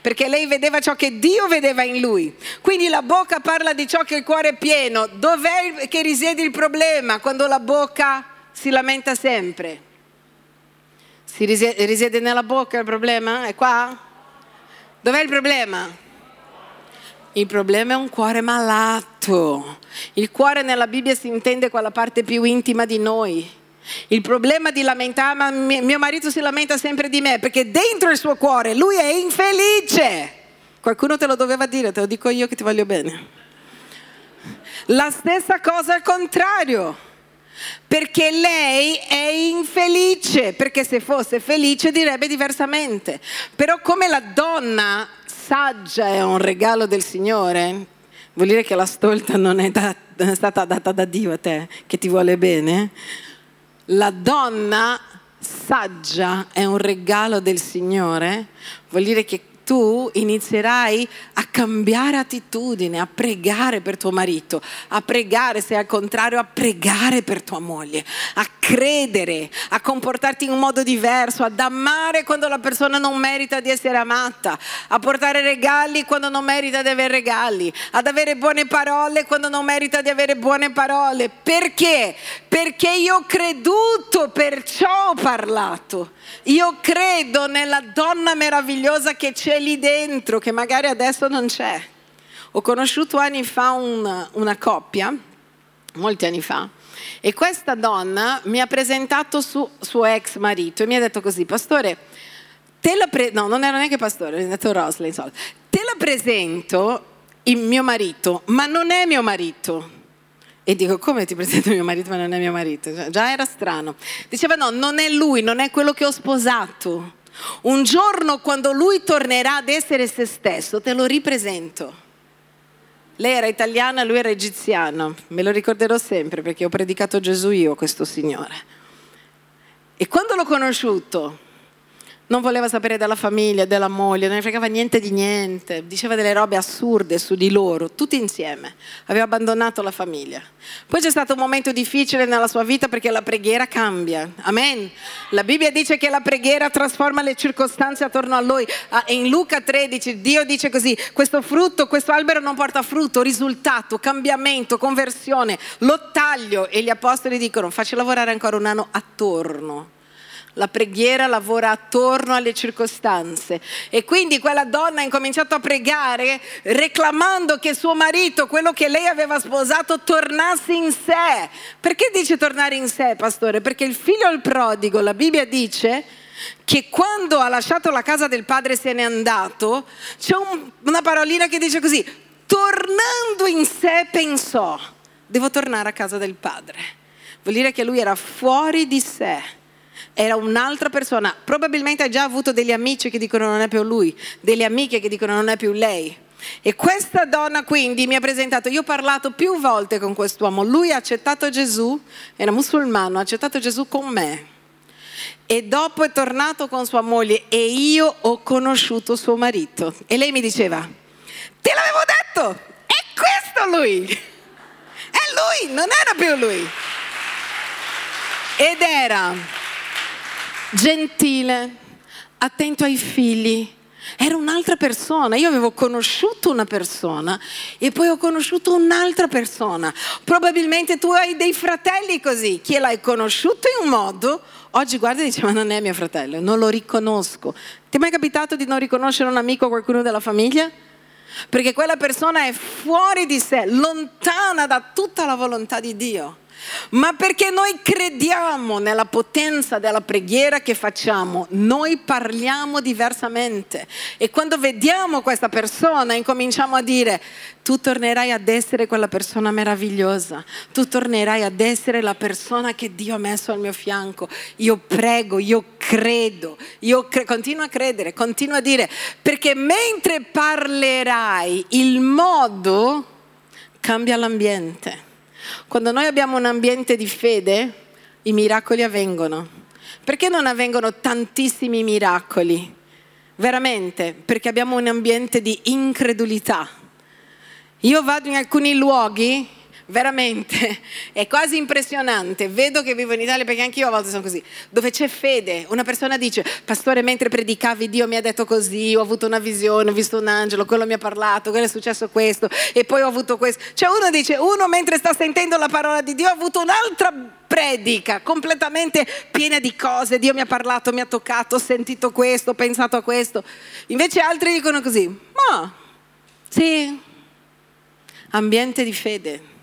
Perché lei vedeva ciò che Dio vedeva in lui. Quindi la bocca parla di ciò che il cuore è pieno. Dov'è che risiede il problema quando la bocca si lamenta sempre? Si risiede, nella bocca il problema? È qua? Dov'è il problema? Il problema è un cuore malato. Il cuore nella Bibbia si intende quella parte più intima di noi. Il problema di lamentare, ma mio marito si lamenta sempre di me perché dentro il suo cuore lui è infelice. Qualcuno te lo doveva dire, te lo dico io che ti voglio bene. La stessa cosa al contrario, perché lei è infelice, perché se fosse felice direbbe diversamente. Però come la donna saggia è un regalo del Signore, vuol dire che la stolta non è, da, non è stata data da Dio a te, che ti vuole bene. La donna saggia è un regalo del Signore, vuol dire che tu inizierai a cambiare attitudine, a pregare per tuo marito, a pregare, se al contrario, a pregare per tua moglie, a credere, a comportarti in un modo diverso, ad amare quando la persona non merita di essere amata, a portare regali quando non merita di avere regali, ad avere buone parole quando non merita di avere buone parole. Perché? Perché io ho creduto, perciò ho parlato. Io credo nella donna meravigliosa che c'è lì dentro, che magari adesso non c'è. Ho conosciuto anni fa un, una coppia, molti anni fa, e questa donna mi ha presentato su, suo ex marito e mi ha detto così, pastore, te la pre- no, non era neanche pastore, ha detto Rosley, te la presento il mio marito, ma non è mio marito. E dico, come ti presento mio marito ma non è mio marito? Già era strano. Diceva, no, non è lui, non è quello che ho sposato. Un giorno quando lui tornerà ad essere se stesso, te lo ripresento. Lei era italiana, lui era egiziano. Me lo ricorderò sempre perché ho predicato Gesù io, questo signore. E quando l'ho conosciuto, non voleva sapere della famiglia, della moglie, non ne fregava niente di niente, diceva delle robe assurde su di loro, tutti insieme. Aveva abbandonato la famiglia. Poi c'è stato un momento difficile nella sua vita perché la preghiera cambia. Amen. La Bibbia dice che la preghiera trasforma le circostanze attorno a lui. Ah, in Luca 13 Dio dice così, questo frutto, questo albero non porta frutto, risultato, cambiamento, conversione, lo taglio e gli apostoli dicono facci lavorare ancora un anno attorno la preghiera lavora attorno alle circostanze. E quindi quella donna ha incominciato a pregare reclamando che suo marito, quello che lei aveva sposato, tornasse in sé. Perché dice tornare in sé, pastore? Perché il figlio il prodigo, la Bibbia dice che quando ha lasciato la casa del padre e se n'è andato, c'è un, una parolina che dice così, tornando in sé pensò, devo tornare a casa del padre. Vuol dire che lui era fuori di sé era un'altra persona. Probabilmente ha già avuto degli amici che dicono non è più lui, delle amiche che dicono non è più lei. E questa donna quindi mi ha presentato, io ho parlato più volte con quest'uomo, lui ha accettato Gesù, era musulmano, ha accettato Gesù con me. E dopo è tornato con sua moglie e io ho conosciuto suo marito. E lei mi diceva, te l'avevo detto, è questo lui. È lui, non era più lui. Ed era gentile, attento ai figli. Era un'altra persona, io avevo conosciuto una persona e poi ho conosciuto un'altra persona. Probabilmente tu hai dei fratelli così, che l'hai conosciuto in un modo, oggi guarda e dice ma non è mio fratello, non lo riconosco. Ti è mai capitato di non riconoscere un amico o qualcuno della famiglia? Perché quella persona è fuori di sé, lontana da tutta la volontà di Dio ma perché noi crediamo nella potenza della preghiera che facciamo, noi parliamo diversamente. E quando vediamo questa persona incominciamo a dire tu tornerai ad essere quella persona meravigliosa, tu tornerai ad essere la persona che Dio ha messo al mio fianco, io prego, io credo, io cre- continuo a credere, continuo a dire, perché mentre parlerai il modo cambia l'ambiente. Quando noi abbiamo un ambiente di fede, i miracoli avvengono. Perché non avvengono tantissimi miracoli? Veramente, perché abbiamo un ambiente di incredulità. Io vado in alcuni luoghi veramente è quasi impressionante. Vedo che vivo in Italia perché anche io a volte sono così. Dove c'è fede, una persona dice: Pastore, mentre predicavi, Dio mi ha detto così, ho avuto una visione, ho visto un angelo, quello mi ha parlato, quello è successo questo, e poi ho avuto questo. Cioè, uno dice: Uno mentre sta sentendo la parola di Dio ha avuto un'altra predica completamente piena di cose. Dio mi ha parlato, mi ha toccato, ho sentito questo, ho pensato a questo. Invece altri dicono così: Ma sì, ambiente di fede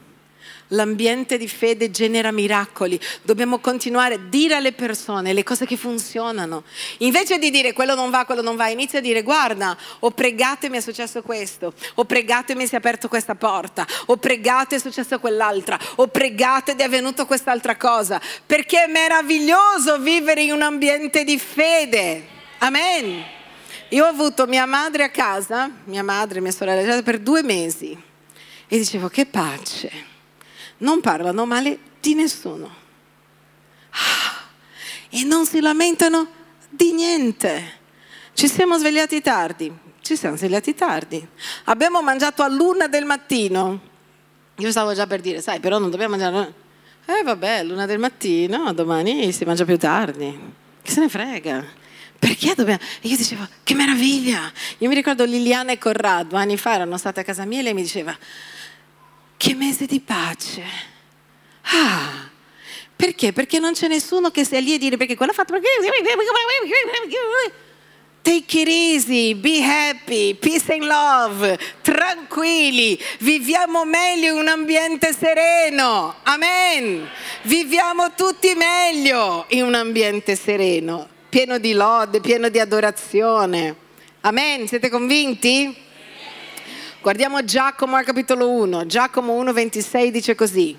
L'ambiente di fede genera miracoli. Dobbiamo continuare a dire alle persone le cose che funzionano. Invece di dire quello non va, quello non va, inizia a dire guarda, ho pregato e mi è successo questo, ho pregato e mi si è aperto questa porta, ho pregato e è successo quell'altra, ho pregato ed è avvenuto quest'altra cosa. Perché è meraviglioso vivere in un ambiente di fede. Amen. Io ho avuto mia madre a casa, mia madre e mia sorella, per due mesi e dicevo che pace non parlano male di nessuno. Ah, e non si lamentano di niente. Ci siamo svegliati tardi, ci siamo svegliati tardi. Abbiamo mangiato a luna del mattino. Io stavo già per dire, sai, però non dobbiamo mangiare. Eh vabbè, luna del mattino, domani si mangia più tardi. Che se ne frega? Perché dobbiamo? E io dicevo, che meraviglia! Io mi ricordo Liliana e Corrado, anni fa erano state a casa mia e lei mi diceva, che mese di pace. Ah, perché? Perché non c'è nessuno che sia lì a dire perché quello ha fatto... Take it easy, be happy, peace and love, tranquilli, viviamo meglio in un ambiente sereno, amen. Viviamo tutti meglio in un ambiente sereno, pieno di lode, pieno di adorazione. Amen, siete convinti? Guardiamo Giacomo al capitolo 1. Giacomo 1,26 dice così.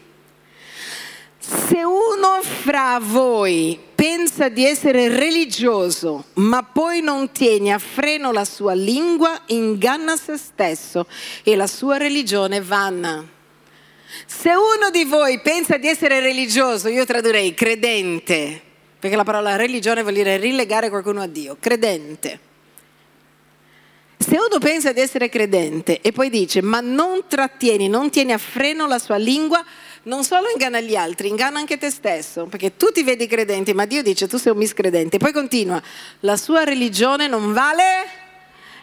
Se uno fra voi pensa di essere religioso, ma poi non tiene a freno la sua lingua, inganna se stesso e la sua religione è vana. Se uno di voi pensa di essere religioso, io tradurrei credente, perché la parola religione vuol dire rilegare qualcuno a Dio, credente. Se uno pensa di essere credente e poi dice ma non trattieni, non tieni a freno la sua lingua, non solo inganna gli altri, inganna anche te stesso, perché tu ti vedi credente, ma Dio dice tu sei un miscredente. Poi continua, la sua religione non vale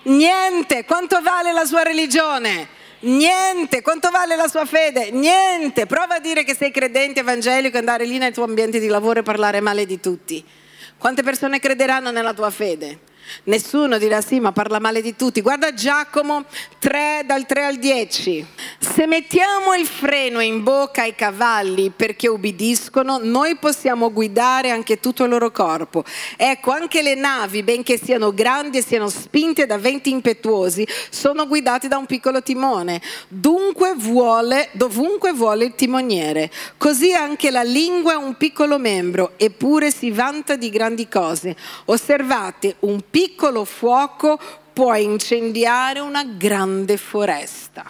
niente. Quanto vale la sua religione? Niente, quanto vale la sua fede? Niente. Prova a dire che sei credente evangelico e andare lì nel tuo ambiente di lavoro e parlare male di tutti. Quante persone crederanno nella tua fede? Nessuno dirà sì, ma parla male di tutti. Guarda Giacomo 3 dal 3 al 10. Se mettiamo il freno in bocca ai cavalli perché ubbidiscono, noi possiamo guidare anche tutto il loro corpo. Ecco, anche le navi, benché siano grandi e siano spinte da venti impetuosi, sono guidate da un piccolo timone. Dunque vuole, dovunque vuole il timoniere. Così anche la lingua è un piccolo membro, eppure si vanta di grandi cose. Osservate, un piccolo fuoco può incendiare una grande foresta.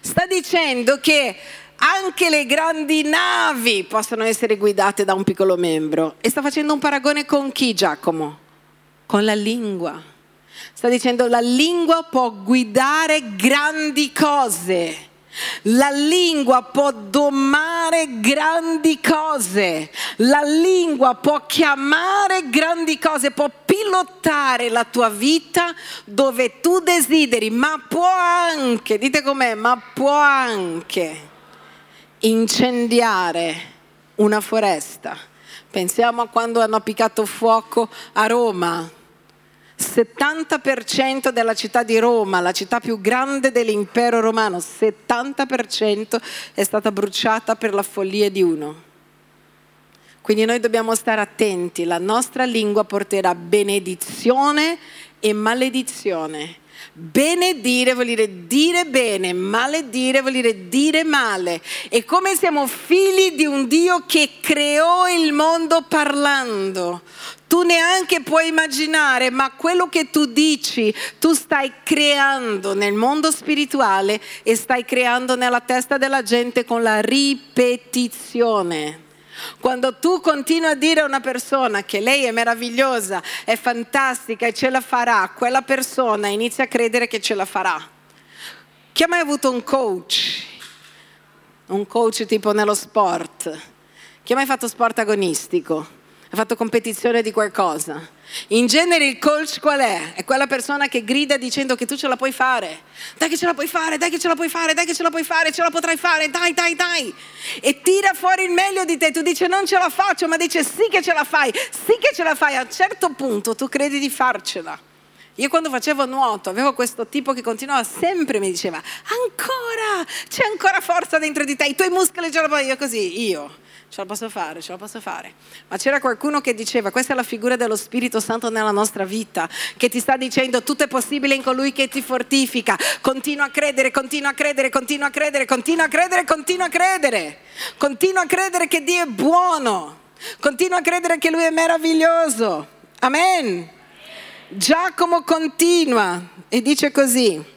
Sta dicendo che anche le grandi navi possono essere guidate da un piccolo membro. E sta facendo un paragone con chi Giacomo? Con la lingua. Sta dicendo la lingua può guidare grandi cose. La lingua può domare grandi cose, la lingua può chiamare grandi cose, può pilotare la tua vita dove tu desideri, ma può anche, dite com'è, ma può anche incendiare una foresta. Pensiamo a quando hanno appiccato fuoco a Roma, 70% della città di Roma, la città più grande dell'impero romano, 70% è stata bruciata per la follia di uno. Quindi noi dobbiamo stare attenti, la nostra lingua porterà benedizione e maledizione. Benedire vuol dire dire bene, maledire vuol dire dire male. E come siamo figli di un Dio che creò il mondo parlando. Tu neanche puoi immaginare, ma quello che tu dici, tu stai creando nel mondo spirituale e stai creando nella testa della gente con la ripetizione. Quando tu continui a dire a una persona che lei è meravigliosa, è fantastica e ce la farà, quella persona inizia a credere che ce la farà. Chi ha mai avuto un coach? Un coach tipo nello sport? Chi ha mai fatto sport agonistico? Ha fatto competizione di qualcosa. In genere il coach qual è? È quella persona che grida dicendo che tu ce la puoi fare. Dai che ce la puoi fare, dai che ce la puoi fare, dai che ce la puoi fare, ce la potrai fare, dai, dai, dai. E tira fuori il meglio di te. Tu dici non ce la faccio, ma dice sì che ce la fai, sì che ce la fai. A un certo punto tu credi di farcela. Io quando facevo nuoto avevo questo tipo che continuava sempre mi diceva ancora, c'è ancora forza dentro di te, i tuoi muscoli ce la puoi, io così, io ce la posso fare, ce la posso fare. Ma c'era qualcuno che diceva, questa è la figura dello Spirito Santo nella nostra vita, che ti sta dicendo tutto è possibile in colui che ti fortifica, continua a credere, continua a credere, continua a credere, continua a credere, continua a credere, continua a credere che Dio è buono, continua a credere che Lui è meraviglioso. Amen. Giacomo continua e dice così.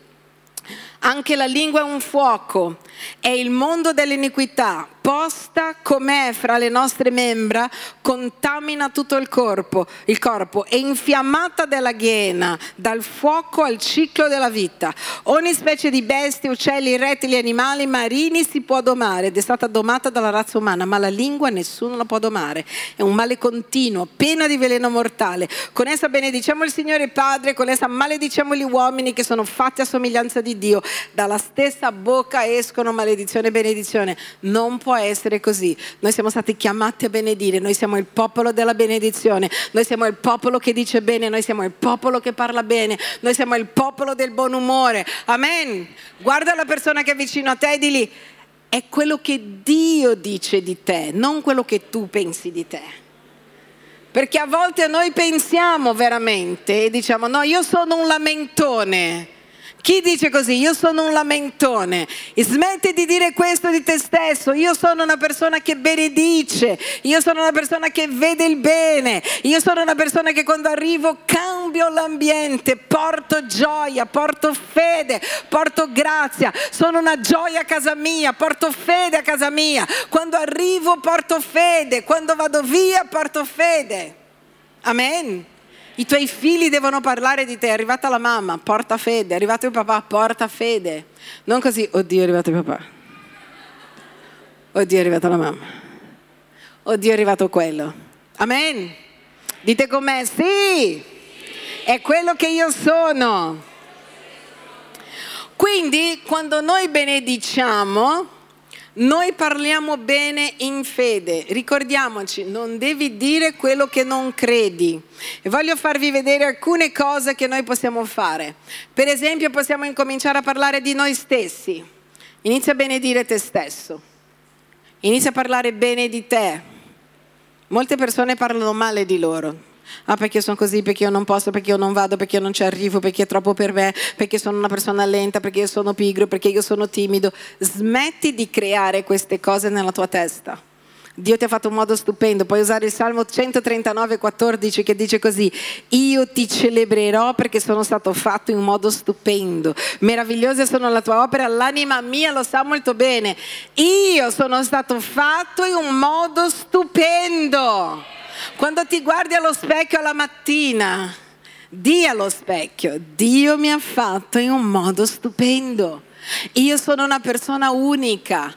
Anche la lingua è un fuoco, è il mondo dell'iniquità, posta com'è fra le nostre membra, contamina tutto il corpo, il corpo, è infiammata dalla ghiena, dal fuoco al ciclo della vita. Ogni specie di bestie, uccelli, rettili, animali marini si può domare ed è stata domata dalla razza umana, ma la lingua nessuno la può domare. È un male continuo, piena di veleno mortale. Con essa benediciamo il Signore Padre, con essa malediciamo gli uomini che sono fatti a somiglianza di Dio dalla stessa bocca escono maledizione e benedizione. Non può essere così. Noi siamo stati chiamati a benedire, noi siamo il popolo della benedizione, noi siamo il popolo che dice bene, noi siamo il popolo che parla bene, noi siamo il popolo del buon umore. Amen. Guarda la persona che è vicino a te e di lì. È quello che Dio dice di te, non quello che tu pensi di te. Perché a volte noi pensiamo veramente e diciamo no, io sono un lamentone Chi dice così? Io sono un lamentone. Smetti di dire questo di te stesso. Io sono una persona che benedice. Io sono una persona che vede il bene. Io sono una persona che quando arrivo cambio l'ambiente, porto gioia, porto fede, porto grazia. Sono una gioia a casa mia, porto fede a casa mia. Quando arrivo porto fede, quando vado via porto fede. Amen. I tuoi figli devono parlare di te, è arrivata la mamma, porta fede, è arrivato il papà, porta fede. Non così, oddio è arrivato il papà. Oddio è arrivata la mamma. Oddio è arrivato quello. Amen. Dite con me, sì, è quello che io sono. Quindi quando noi benediciamo, noi parliamo bene in fede, ricordiamoci, non devi dire quello che non credi. E voglio farvi vedere alcune cose che noi possiamo fare. Per esempio possiamo incominciare a parlare di noi stessi. Inizia a benedire te stesso. Inizia a parlare bene di te. Molte persone parlano male di loro. Ah, perché sono così, perché io non posso, perché io non vado, perché io non ci arrivo, perché è troppo per me, perché sono una persona lenta, perché io sono pigro, perché io sono timido. Smetti di creare queste cose nella tua testa. Dio ti ha fatto un modo stupendo, puoi usare il Salmo 139, 14 che dice così, io ti celebrerò perché sono stato fatto in modo stupendo, meravigliose sono la tua opera, l'anima mia lo sa molto bene, io sono stato fatto in un modo stupendo. Quando ti guardi allo specchio alla mattina, di allo specchio, Dio mi ha fatto in un modo stupendo. Io sono una persona unica,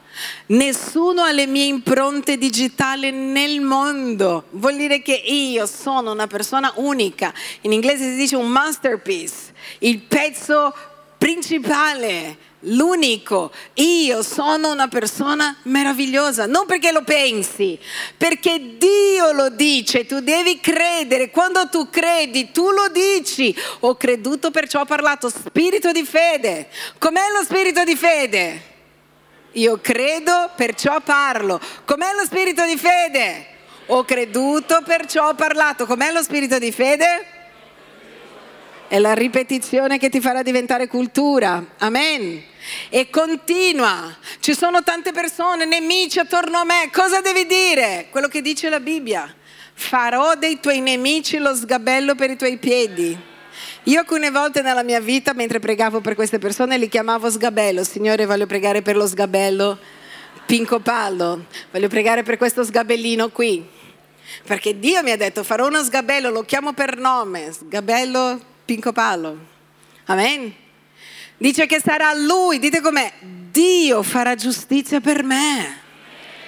nessuno ha le mie impronte digitali nel mondo. Vuol dire che io sono una persona unica. In inglese si dice un masterpiece, il pezzo principale l'unico. Io sono una persona meravigliosa, non perché lo pensi, perché Dio lo dice, tu devi credere, quando tu credi tu lo dici, ho creduto perciò ho parlato, spirito di fede. Com'è lo spirito di fede? Io credo perciò parlo. Com'è lo spirito di fede? Ho creduto perciò ho parlato. Com'è lo spirito di fede? È la ripetizione che ti farà diventare cultura. Amen. E continua. Ci sono tante persone, nemici attorno a me. Cosa devi dire? Quello che dice la Bibbia. Farò dei tuoi nemici lo sgabello per i tuoi piedi. Io alcune volte nella mia vita, mentre pregavo per queste persone, li chiamavo sgabello. Signore, voglio pregare per lo sgabello Pinco Pallo. Voglio pregare per questo sgabellino qui. Perché Dio mi ha detto, farò uno sgabello, lo chiamo per nome. Sgabello Pinco Palo. Amen. Dice che sarà lui, dite com'è, Dio farà giustizia per me.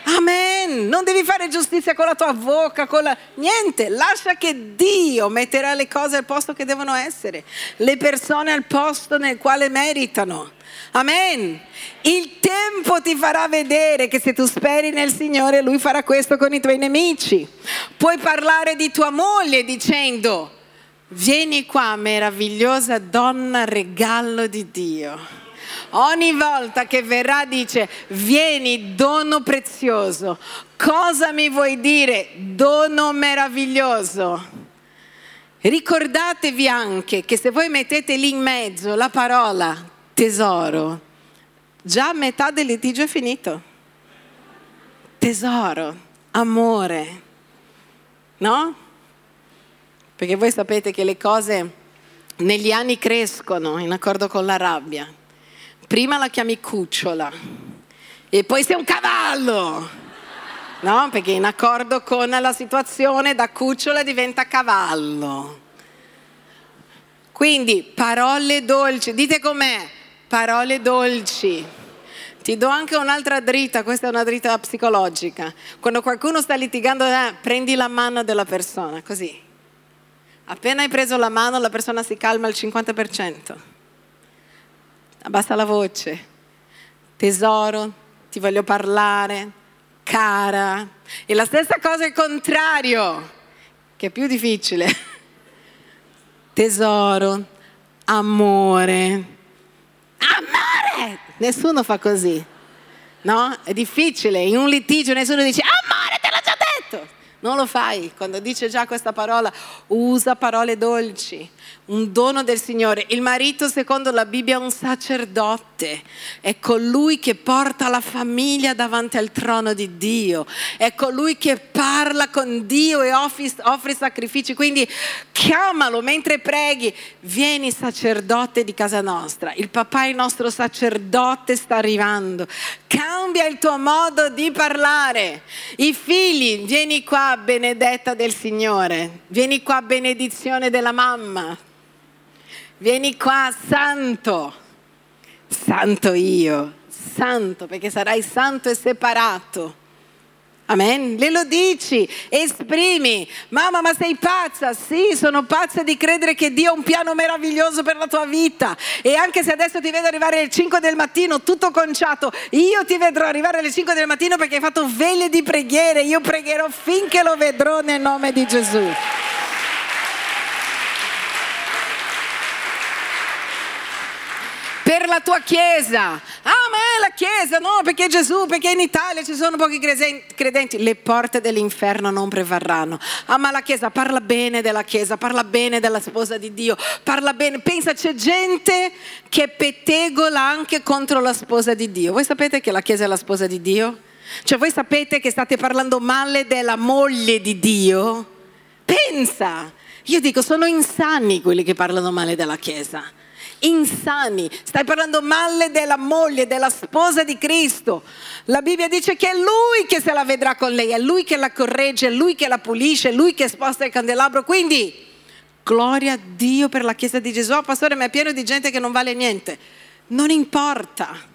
Amen. Non devi fare giustizia con la tua bocca, con la... niente. Lascia che Dio metterà le cose al posto che devono essere, le persone al posto nel quale meritano. Amen. Il tempo ti farà vedere che se tu speri nel Signore, Lui farà questo con i tuoi nemici. Puoi parlare di tua moglie dicendo, Vieni qua, meravigliosa donna, regalo di Dio. Ogni volta che verrà dice, vieni, dono prezioso. Cosa mi vuoi dire? Dono meraviglioso. Ricordatevi anche che se voi mettete lì in mezzo la parola tesoro, già metà del litigio è finito. Tesoro, amore, no? Perché voi sapete che le cose negli anni crescono in accordo con la rabbia. Prima la chiami cucciola e poi sei un cavallo. No? Perché in accordo con la situazione da cucciola diventa cavallo. Quindi parole dolci, dite com'è, parole dolci. Ti do anche un'altra dritta, questa è una dritta psicologica. Quando qualcuno sta litigando, eh, prendi la mano della persona, così. Appena hai preso la mano la persona si calma al 50%. Abbassa la voce. Tesoro, ti voglio parlare, cara. E la stessa cosa è il contrario, che è più difficile. Tesoro, amore. Amore! Nessuno fa così. No? È difficile. In un litigio nessuno dice Non lo fai. Quando dice già questa parola, usa parole dolci un dono del Signore. Il marito, secondo la Bibbia, è un sacerdote, è colui che porta la famiglia davanti al trono di Dio, è colui che parla con Dio e offre, sacrifici. Quindi chiamalo mentre preghi, vieni sacerdote di casa nostra. Il papà, il nostro sacerdote, sta arrivando. Cambia il tuo modo di parlare. I figli, vieni qua, benedetta del Signore, vieni qua, benedizione della mamma. Vieni qua, santo, santo io, santo, perché sarai santo e separato. Amen. Le lo dici, esprimi. Mamma, ma sei pazza? Sì, sono pazza di credere che Dio ha un piano meraviglioso per la tua vita. E anche se adesso ti vedo arrivare alle 5 del mattino tutto conciato, io ti vedrò arrivare alle 5 del mattino perché hai fatto veglie di preghiere. Io pregherò finché lo vedrò nel nome di Gesù. Per la tua chiesa. Ah, ma è la chiesa, no, perché Gesù, perché in Italia ci sono pochi credenti. Le porte dell'inferno non prevarranno. Ah, ma la chiesa parla bene della chiesa, parla bene della sposa di Dio, parla bene. Pensa, c'è gente che pettegola anche contro la sposa di Dio. Voi sapete che la chiesa è la sposa di Dio? Cioè, voi sapete che state parlando male della moglie di Dio? Pensa! Io dico, sono insani quelli che parlano male della chiesa insani. Stai parlando male della moglie, della sposa di Cristo. La Bibbia dice che è Lui che se la vedrà con lei, è Lui che la corregge, è Lui che la pulisce, è Lui che sposta il candelabro. Quindi, gloria a Dio per la Chiesa di Gesù. Oh, pastore, ma è pieno di gente che non vale niente. Non importa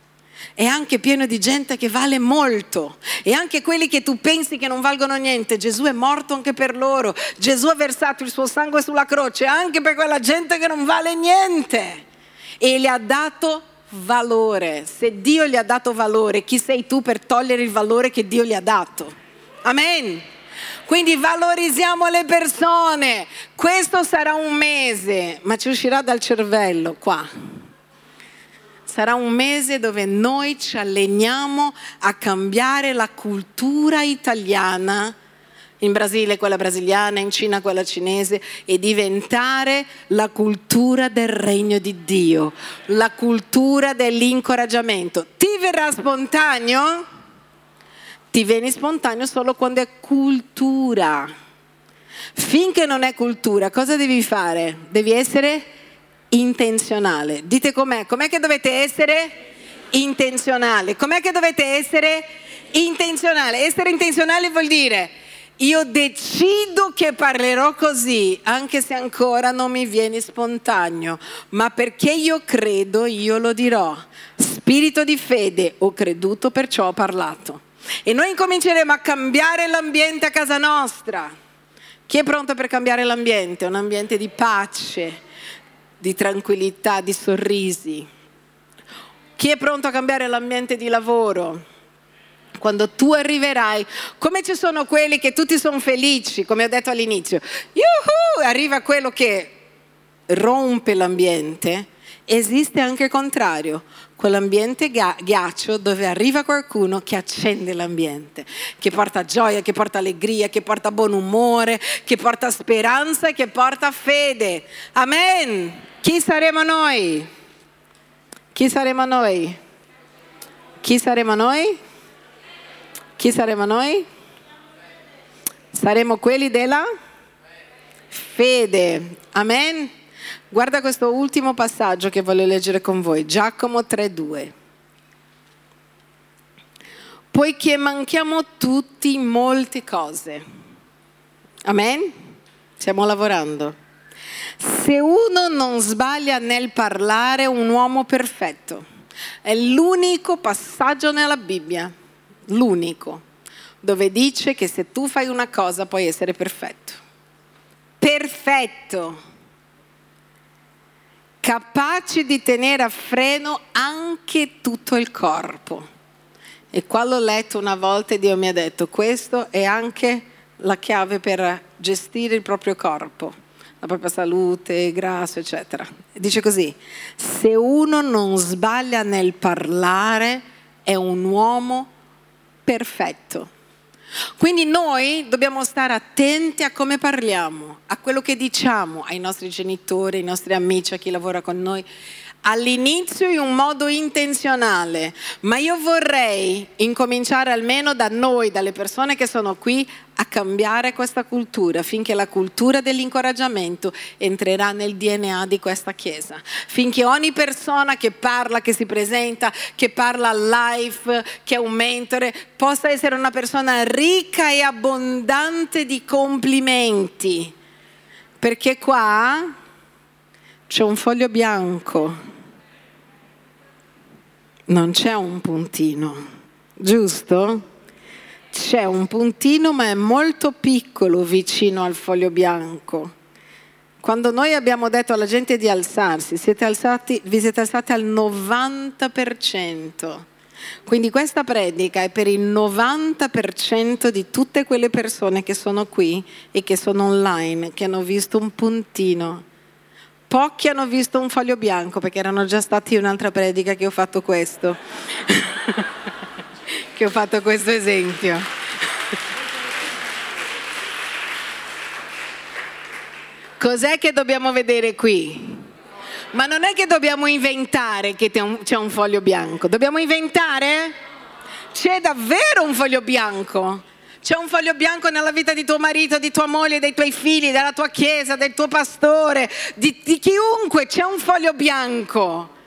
è anche pieno di gente che vale molto e anche quelli che tu pensi che non valgono niente, Gesù è morto anche per loro, Gesù ha versato il suo sangue sulla croce anche per quella gente che non vale niente e le ha dato valore. Se Dio gli ha dato valore, chi sei tu per togliere il valore che Dio gli ha dato? Amen. Quindi valorizziamo le persone. Questo sarà un mese, ma ci uscirà dal cervello qua. Sarà un mese dove noi ci alleniamo a cambiare la cultura italiana in Brasile quella brasiliana, in Cina quella cinese e diventare la cultura del regno di Dio, la cultura dell'incoraggiamento. Ti verrà spontaneo? Ti viene spontaneo solo quando è cultura. Finché non è cultura, cosa devi fare? Devi essere intenzionale. Dite com'è? Com'è che dovete essere? Intenzionale. Com'è che dovete essere? Intenzionale. Essere intenzionale vuol dire io decido che parlerò così, anche se ancora non mi viene spontaneo, ma perché io credo, io lo dirò. Spirito di fede, ho creduto, perciò ho parlato. E noi incominceremo a cambiare l'ambiente a casa nostra. Chi è pronto per cambiare l'ambiente? Un ambiente di pace, di tranquillità, di sorrisi. Chi è pronto a cambiare l'ambiente di lavoro? Quando tu arriverai, come ci sono quelli che tutti sono felici, come ho detto all'inizio, yuhu, arriva quello che rompe l'ambiente, esiste anche il contrario, quell'ambiente ghiaccio dove arriva qualcuno che accende l'ambiente, che porta gioia, che porta allegria, che porta buon umore, che porta speranza e che porta fede. Amen. Chi saremo noi? Chi saremo noi? Chi saremo noi? Chi saremo noi? Saremo quelli della fede. Amen. Guarda questo ultimo passaggio che voglio leggere con voi, Giacomo 3:2. Poiché manchiamo tutti molte cose. Amen? Stiamo lavorando. Se uno non sbaglia nel parlare, un uomo perfetto. È l'unico passaggio nella Bibbia l'unico, dove dice che se tu fai una cosa puoi essere perfetto. Perfetto. Capace di tenere a freno anche tutto il corpo. E qua l'ho letto una volta e Dio mi ha detto, questo è anche la chiave per gestire il proprio corpo, la propria salute, grasso, eccetera. Dice così, se uno non sbaglia nel parlare è un uomo perfetto. Quindi noi dobbiamo stare attenti a come parliamo, a quello che diciamo ai nostri genitori, ai nostri amici, a chi lavora con noi. All'inizio in un modo intenzionale, ma io vorrei incominciare almeno da noi, dalle persone che sono qui, a cambiare questa cultura finché la cultura dell'incoraggiamento entrerà nel DNA di questa Chiesa. Finché ogni persona che parla, che si presenta, che parla live, che è un mentore, possa essere una persona ricca e abbondante di complimenti. Perché qua c'è un foglio bianco, non c'è un puntino, giusto? C'è un puntino ma è molto piccolo vicino al foglio bianco. Quando noi abbiamo detto alla gente di alzarsi, siete alzati, vi siete alzati al 90%. Quindi questa predica è per il 90% di tutte quelle persone che sono qui e che sono online, che hanno visto un puntino Pochi hanno visto un foglio bianco perché erano già stati un'altra predica che ho fatto questo, che ho fatto questo esempio. Cos'è che dobbiamo vedere qui? Ma non è che dobbiamo inventare che c'è un foglio bianco, dobbiamo inventare? C'è davvero un foglio bianco. C'è un foglio bianco nella vita di tuo marito, di tua moglie, dei tuoi figli, della tua chiesa, del tuo pastore, di, di chiunque. C'è un foglio bianco.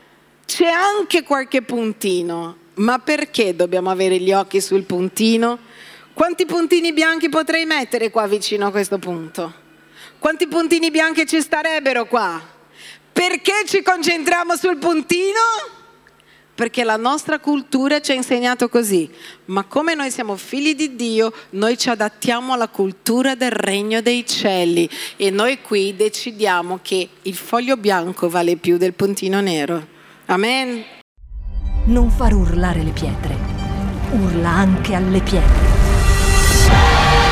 C'è anche qualche puntino. Ma perché dobbiamo avere gli occhi sul puntino? Quanti puntini bianchi potrei mettere qua vicino a questo punto? Quanti puntini bianchi ci starebbero qua? Perché ci concentriamo sul puntino? Perché la nostra cultura ci ha insegnato così, ma come noi siamo figli di Dio, noi ci adattiamo alla cultura del regno dei cieli e noi qui decidiamo che il foglio bianco vale più del puntino nero. Amen. Non far urlare le pietre, urla anche alle pietre.